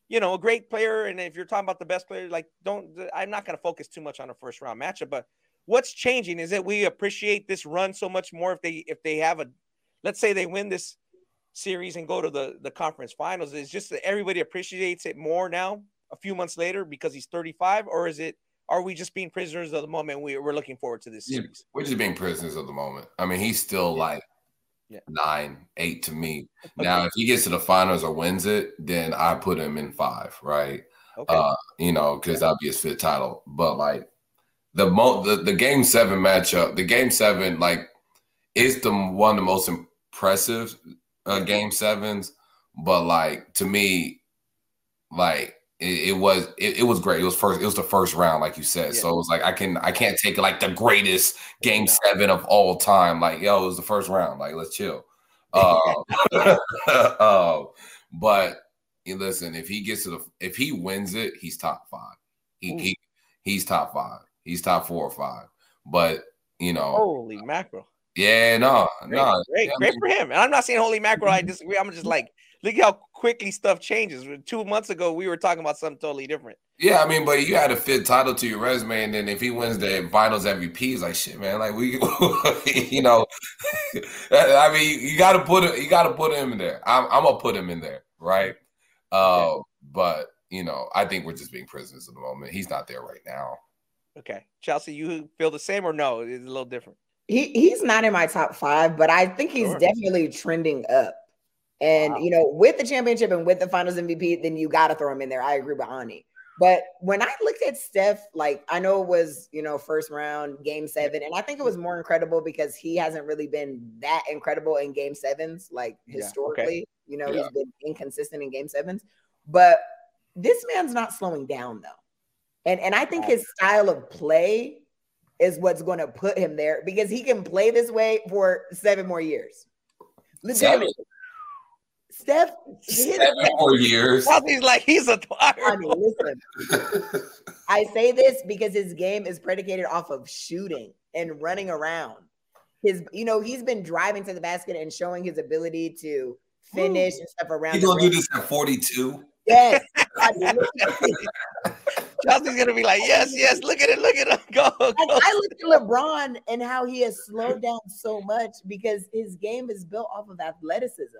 you know, a great player. And if you're talking about the best player, like, don't, I'm not going to focus too much on a first round matchup. But what's changing is that we appreciate this run so much more if they, if they have a let's say they win this series and go to the, the conference finals, is just that everybody appreciates it more now, a few months later, because he's 35, or is it are we just being prisoners of the moment? We, we're looking forward to this series. we're just being prisoners of the moment. I mean, he's still yeah. like yeah. nine, eight to me. Okay. Now, if he gets to the finals or wins it, then I put him in five, right? Okay. Uh, you know, because that'd be his fifth title. But like the mo the, the game seven matchup, the game seven, like is the one of the most impressive uh, game sevens, but like to me, like it, it was it, it, was great. It was first. It was the first round, like you said. Yeah. So it was like I can I can't take like the greatest game seven of all time. Like yo, it was the first round. Like let's chill. Uh, uh, but listen, if he gets to the if he wins it, he's top five. He, he he's top five. He's top four or five. But you know, holy mackerel. Yeah, no, great, no, great, great for him. And I'm not saying holy mackerel. I disagree. I'm just like, look how quickly stuff changes. Two months ago, we were talking about something totally different. Yeah, I mean, but you had a fit title to your resume, and then if he wins the Finals MVP, he's like, shit, man. Like we, you know, I mean, you got to put him, You got to put him in there. I'm, I'm, gonna put him in there, right? Uh, okay. but you know, I think we're just being prisoners of the moment. He's not there right now. Okay, Chelsea, you feel the same or no? It's a little different he he's not in my top five, but I think he's sure. definitely trending up. And wow. you know, with the championship and with the finals MVP, then you got to throw him in there. I agree with Ani. But when I looked at Steph, like I know it was, you know, first round, game seven, and I think it was more incredible because he hasn't really been that incredible in game sevens, like historically. Yeah, okay. You know, yeah. he's been inconsistent in game sevens. But this man's not slowing down though. And and I think his style of play is what's going to put him there because he can play this way for seven more years. Legitimately. Steph, seven more years. He's like he's a I mean, listen, I say this because his game is predicated off of shooting and running around. His, you know, he's been driving to the basket and showing his ability to finish and stuff around. You gonna do this at 42? Yes. Chelsea's gonna be like, yes, yes, look at it, look at it, go. go. I look at LeBron and how he has slowed down so much because his game is built off of athleticism.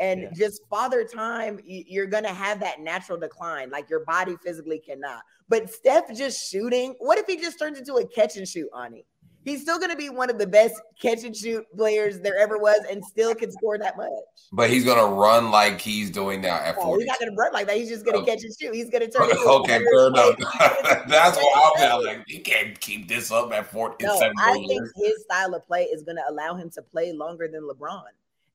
And yeah. just father time, you're gonna have that natural decline. Like your body physically cannot. But Steph just shooting. What if he just turns into a catch and shoot, Ani? He's still going to be one of the best catch and shoot players there ever was, and still can score that much. But he's going to run like he's doing now at 40. he's not to run like that. He's just going to oh. catch and shoot. He's going to turn. okay, fair enough. That's what I'm like. He can't keep this up at 40. No, I think years. his style of play is going to allow him to play longer than LeBron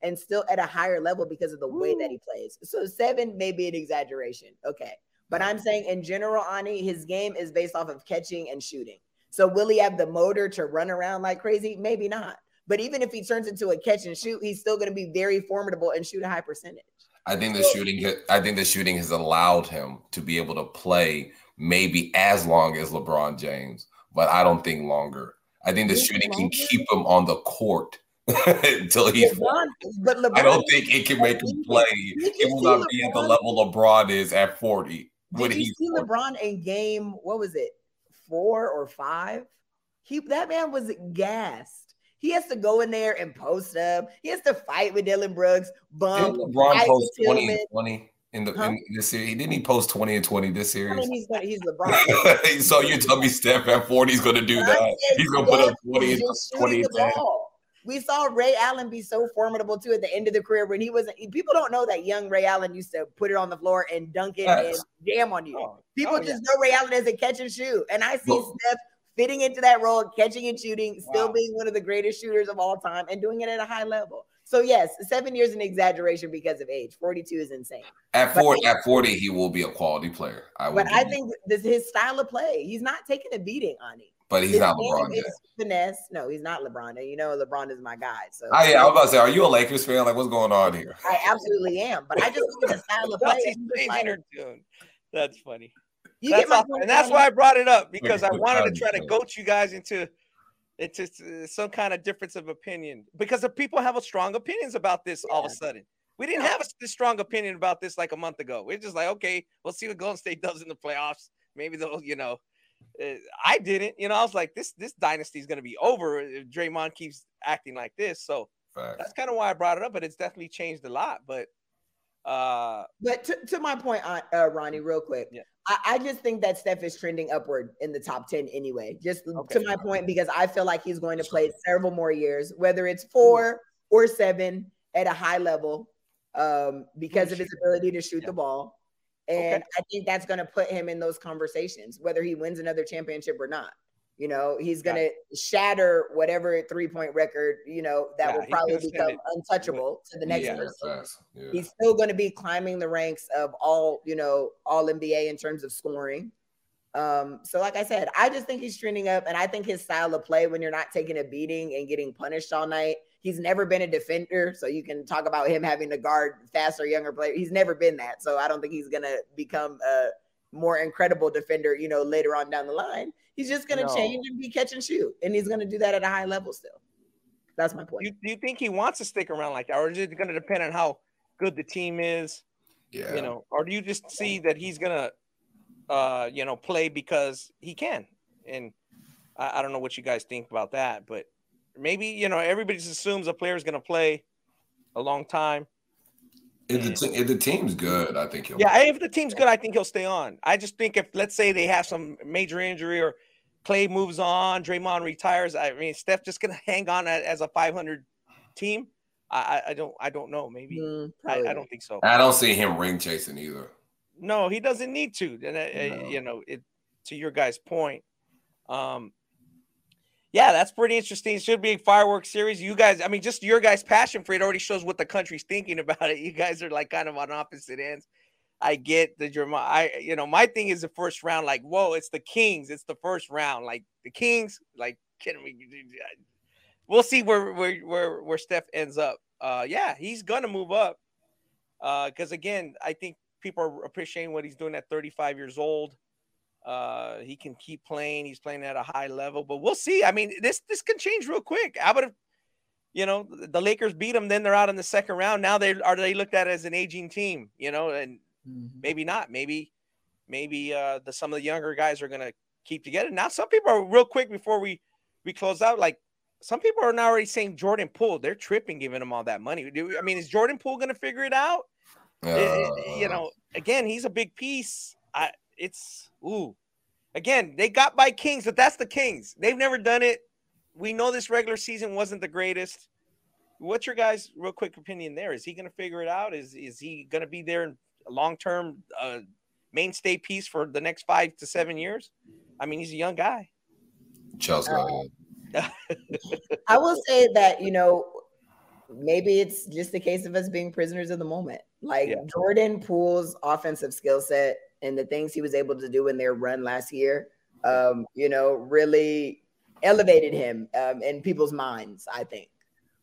and still at a higher level because of the Ooh. way that he plays. So seven may be an exaggeration. Okay. But I'm saying in general, Ani, his game is based off of catching and shooting. So will he have the motor to run around like crazy? Maybe not. But even if he turns into a catch and shoot, he's still going to be very formidable and shoot a high percentage. I think the shooting I think the shooting has allowed him to be able to play maybe as long as LeBron James, but I don't think longer. I think the shooting can keep him on the court until he's LeBron, but LeBron, I don't think it can make him play. It will not LeBron, be at the level LeBron is at 40. Did you see 40. LeBron in game, what was it? four or five, he that man was gassed. He has to go in there and post up. He has to fight with Dillon Brooks. Bump. Didn't LeBron post 20 and 20 in the huh? in this series. He didn't he post 20 and 20 this series? I mean, he's, he's LeBron. so you tell me Steph at 40 is going to do that. He's going to put up 20 and 20 and 10. We saw Ray Allen be so formidable too at the end of the career when he wasn't. People don't know that young Ray Allen used to put it on the floor and dunk it yes. and jam on you. Oh, People oh, just yeah. know Ray Allen as a catch and shoot, and I see Steph fitting into that role, catching and shooting, still wow. being one of the greatest shooters of all time, and doing it at a high level. So yes, seven years an exaggeration because of age. Forty-two is insane. At forty, at forty, he will be a quality player. I but I think this his style of play. He's not taking a beating on it. But he's His not LeBron. Yet. Finesse. No, he's not LeBron. And you know LeBron is my guy. So oh, yeah, I was about to say, are you a Lakers fan? Like, what's going on here? I absolutely am. But I just look at the style of play. That's funny. You that's get my and that's why I brought it up because I wanted to oh, try to goat you guys into into some kind of difference of opinion because the people have a strong opinions about this yeah. all of a sudden. We didn't have a strong opinion about this like a month ago. We're just like, okay, we'll see what Golden State does in the playoffs. Maybe they'll, you know, I didn't. You know, I was like, this this dynasty is going to be over if Draymond keeps acting like this. So Facts. that's kind of why I brought it up. But it's definitely changed a lot. But uh, but to, to my point, uh, uh, Ronnie, real quick, yeah. I, I, just think that Steph is trending upward in the top 10 anyway. Just okay. to my point, because I feel like he's going to play several more years, whether it's four or seven at a high level, um, because of his ability to shoot yeah. the ball. And okay. I think that's going to put him in those conversations, whether he wins another championship or not. You know, he's going to yeah. shatter whatever three point record, you know, that yeah, will probably become untouchable to the next yeah, person. He's still going to be climbing the ranks of all, you know, all NBA in terms of scoring. Um, so like I said, I just think he's trending up, and I think his style of play when you're not taking a beating and getting punished all night. He's never been a defender, so you can talk about him having to guard faster, younger player. He's never been that, so I don't think he's gonna become a more incredible defender. You know, later on down the line, he's just gonna no. change and be catch and shoot, and he's gonna do that at a high level still. That's my point. You, do you think he wants to stick around like that, or is it going to depend on how good the team is? Yeah. You know, or do you just see that he's gonna uh, you know, play because he can. And I, I, don't know what you guys think about that, but maybe, you know, everybody just assumes a player is going to play a long time. If the, te- if the team's good, I think he'll. Yeah, if the team's good, I think he'll stay on. I just think if, let's say, they have some major injury or Clay moves on, Draymond retires. I mean, Steph just gonna hang on as a 500 team. I, I don't I don't know. Maybe mm, I, I, don't think so. I don't see him ring chasing either. No, he doesn't need to. And uh, no. you know, it to your guys' point. Um, yeah, that's pretty interesting. It should be a fireworks series. You guys, I mean, just your guys' passion for it already shows what the country's thinking about it. You guys are like kind of on opposite ends. I get you're my, I, you know, my thing is the first round. Like, whoa, it's the Kings. It's the first round. Like the Kings. Like, kidding me? We'll see where where where where Steph ends up. Uh, yeah, he's gonna move up. Uh, because again, I think people are appreciating what he's doing at 35 years old. Uh, he can keep playing. He's playing at a high level, but we'll see. I mean, this this can change real quick. I would have, you know, the Lakers beat them, then they're out in the second round. Now they are they looked at as an aging team, you know, and mm-hmm. maybe not. Maybe, maybe uh, the some of the younger guys are gonna keep together. Now, some people are real quick before we we close out. Like some people are now already saying Jordan Poole. They're tripping, giving him all that money. I mean, is Jordan Poole gonna figure it out? Uh, it, you know, again, he's a big piece. I it's ooh. Again, they got by Kings, but that's the Kings. They've never done it we know this regular season wasn't the greatest. What's your guys' real quick opinion there? Is he going to figure it out? Is is he going to be there in long term uh, mainstay piece for the next five to seven years? I mean, he's a young guy. Chelsea. Uh, I will say that you know maybe it's just a case of us being prisoners of the moment. Like yeah. Jordan Poole's offensive skill set and the things he was able to do in their run last year, um, you know, really elevated him um, in people's minds. I think,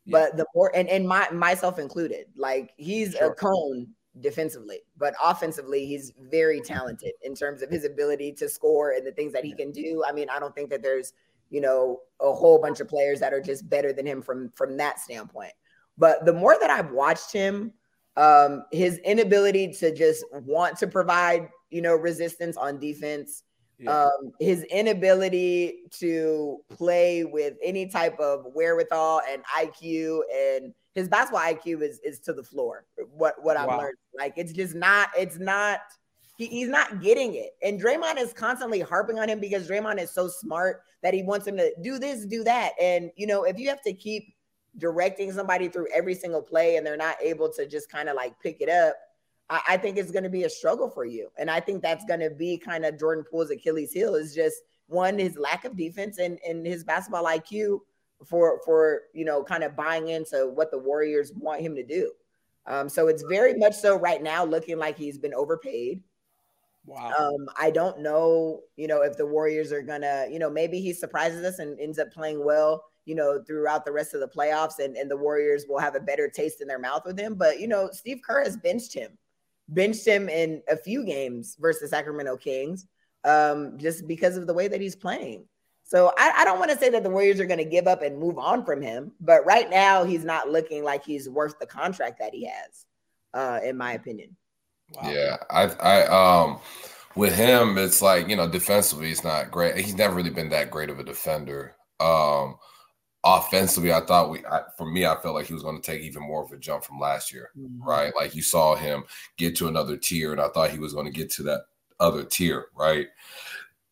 yeah. but the more and and my myself included, like he's sure. a cone defensively, but offensively he's very talented in terms of his ability to score and the things that he can do. I mean, I don't think that there's you know a whole bunch of players that are just better than him from from that standpoint. But the more that I've watched him, um, his inability to just want to provide you know resistance on defense yeah. um, his inability to play with any type of wherewithal and IQ and his basketball IQ is is to the floor. What what I've wow. learned, like it's just not. It's not. He, he's not getting it, and Draymond is constantly harping on him because Draymond is so smart that he wants him to do this, do that, and you know if you have to keep directing somebody through every single play and they're not able to just kind of like pick it up I, I think it's going to be a struggle for you. And I think that's going to be kind of Jordan Poole's Achilles heel is just one, his lack of defense and, and his basketball IQ for, for, you know, kind of buying into what the Warriors want him to do. Um, so it's very much so right now looking like he's been overpaid. Wow. Um, I don't know, you know, if the Warriors are gonna, you know, maybe he surprises us and ends up playing well, you know, throughout the rest of the playoffs, and, and the Warriors will have a better taste in their mouth with him. But you know, Steve Kerr has benched him benched him in a few games versus Sacramento Kings um, just because of the way that he's playing. So I, I don't want to say that the Warriors are going to give up and move on from him, but right now he's not looking like he's worth the contract that he has, uh, in my opinion. Wow. Yeah, I, I, um, with him, it's like you know, defensively, he's not great. He's never really been that great of a defender. Um, offensively, I thought we, I, for me, I felt like he was going to take even more of a jump from last year, mm-hmm. right? Like you saw him get to another tier, and I thought he was going to get to that other tier, right?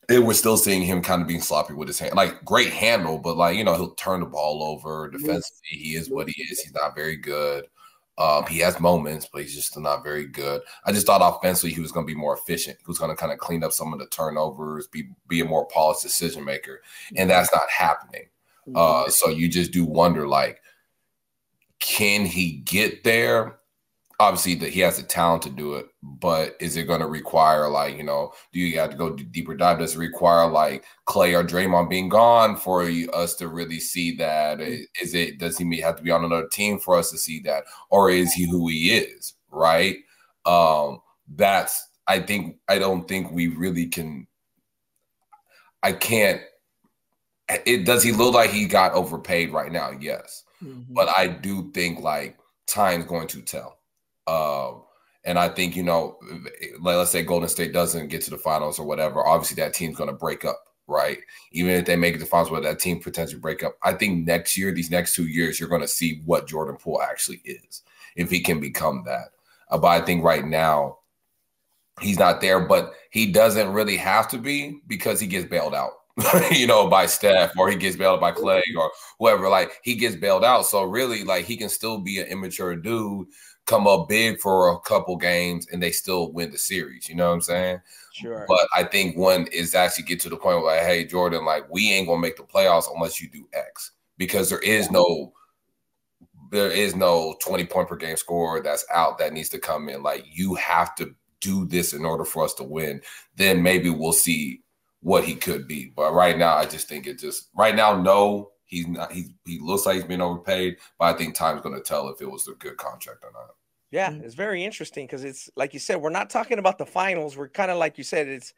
It was still seeing him kind of being sloppy with his hand, like great handle, but like you know he'll turn the ball over defensively. He is what he is. He's not very good. Um, he has moments, but he's just not very good. I just thought offensively he was going to be more efficient. He was going to kind of clean up some of the turnovers, be be a more polished decision maker, and that's not happening. Uh, so you just do wonder, like, can he get there? Obviously, that he has the talent to do it, but is it going to require, like, you know, do you have to go deeper dive? Does it require like Clay or Draymond being gone for us to really see that? Is it does he have to be on another team for us to see that, or is he who he is? Right? Um, that's I think I don't think we really can. I can't it does he look like he got overpaid right now? Yes. Mm-hmm. But I do think like time's going to tell. Um, and I think, you know, like let's say Golden State doesn't get to the finals or whatever, obviously that team's going to break up, right? Even if they make it to the finals where that team potentially break up. I think next year, these next two years, you're going to see what Jordan Poole actually is, if he can become that. Uh, but I think right now, he's not there, but he doesn't really have to be because he gets bailed out. you know, by Steph or he gets bailed by Clay or whoever. Like he gets bailed out. So really, like he can still be an immature dude, come up big for a couple games, and they still win the series. You know what I'm saying? Sure. But I think one is actually get to the point where, like, hey, Jordan, like we ain't gonna make the playoffs unless you do X because there is no there is no 20 point per game score that's out that needs to come in. Like you have to do this in order for us to win. Then maybe we'll see what he could be. But right now, I just think it just right now, no, he's not. He he looks like he's been overpaid, but I think time's going to tell if it was a good contract or not. Yeah, mm-hmm. it's very interesting because it's like you said, we're not talking about the finals. We're kind of like you said, it's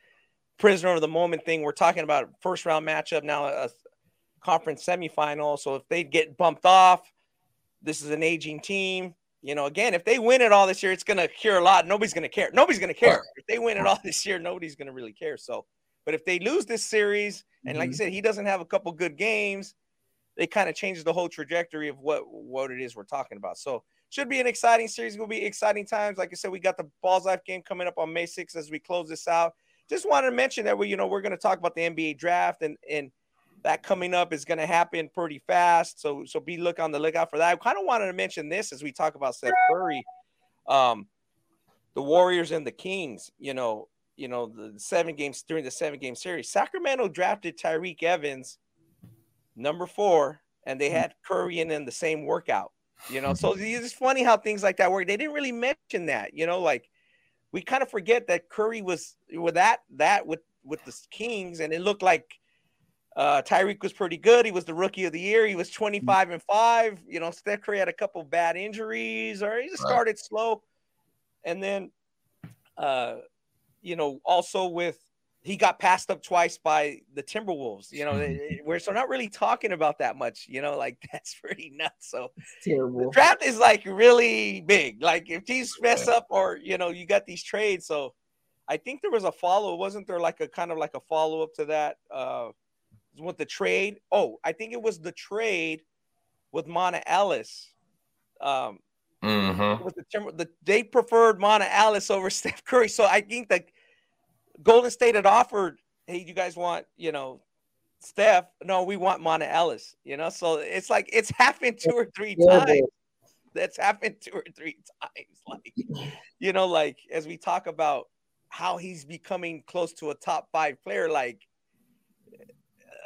prisoner of the moment thing. We're talking about first round matchup now, a conference semifinal. So if they get bumped off, this is an aging team. You know, again, if they win it all this year, it's gonna cure a lot. Nobody's gonna care. Nobody's gonna care. Right. If they win it all this year, nobody's gonna really care. So, but if they lose this series, and mm-hmm. like you said, he doesn't have a couple good games, they kind of changes the whole trajectory of what what it is we're talking about. So should be an exciting series. Will be exciting times. Like I said, we got the Ballislife game coming up on May 6th as we close this out. Just wanted to mention that we, you know, we're going to talk about the NBA draft and and that coming up is going to happen pretty fast. So so be look on the lookout for that. I kind of wanted to mention this as we talk about Seth Curry, um, the Warriors and the Kings. You know, you know the seven games during the seven game series. Sacramento drafted Tyreke Evans, number four, and they had Curry in, in the same workout. You know, so it's funny how things like that work. They didn't really mention that. You know, like we kind of forget that Curry was with that that with with the Kings, and it looked like uh, Tyreke was pretty good. He was the rookie of the year. He was mm. 25 and 5. You know, Steph Curry had a couple bad injuries or he just started slow. And then, uh, you know, also with he got passed up twice by the Timberwolves, you know, we're so not really talking about that much, you know, like that's pretty nuts. So terrible. The draft is like really big. Like if teams mess up or, you know, you got these trades. So I think there was a follow. Wasn't there like a kind of like a follow up to that? Uh, with the trade. Oh, I think it was the trade with Monta Ellis. Um, mm-hmm. the, the, they preferred Monta Ellis over Steph Curry. So I think that Golden State had offered, hey, you guys want, you know, Steph? No, we want Monta Ellis, you know? So it's like it's happened two or three times. That's happened two or three times. Like, you know, like as we talk about how he's becoming close to a top five player, like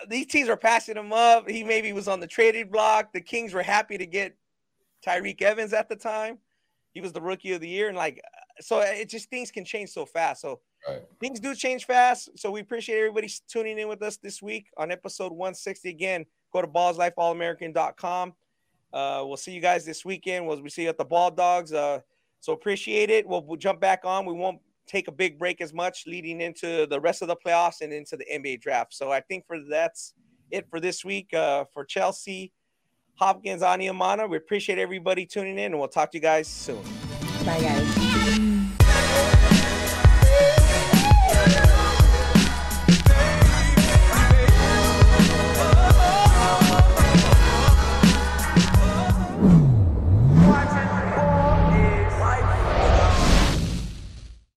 these teams are passing him up. He maybe was on the traded block. The Kings were happy to get Tyreke Evans at the time. He was the rookie of the year, and like, so it just things can change so fast. So right. things do change fast. So we appreciate everybody tuning in with us this week on episode 160. Again, go to ballislifeallamerican.com. Uh, we'll see you guys this weekend. We'll we see you at the Ball Dogs. Uh, so appreciate it. We'll, we'll jump back on. We won't take a big break as much leading into the rest of the playoffs and into the NBA draft. So I think for that's it for this week uh, for Chelsea, Hopkins, Ani Umana. We appreciate everybody tuning in, and we'll talk to you guys soon. Bye, guys.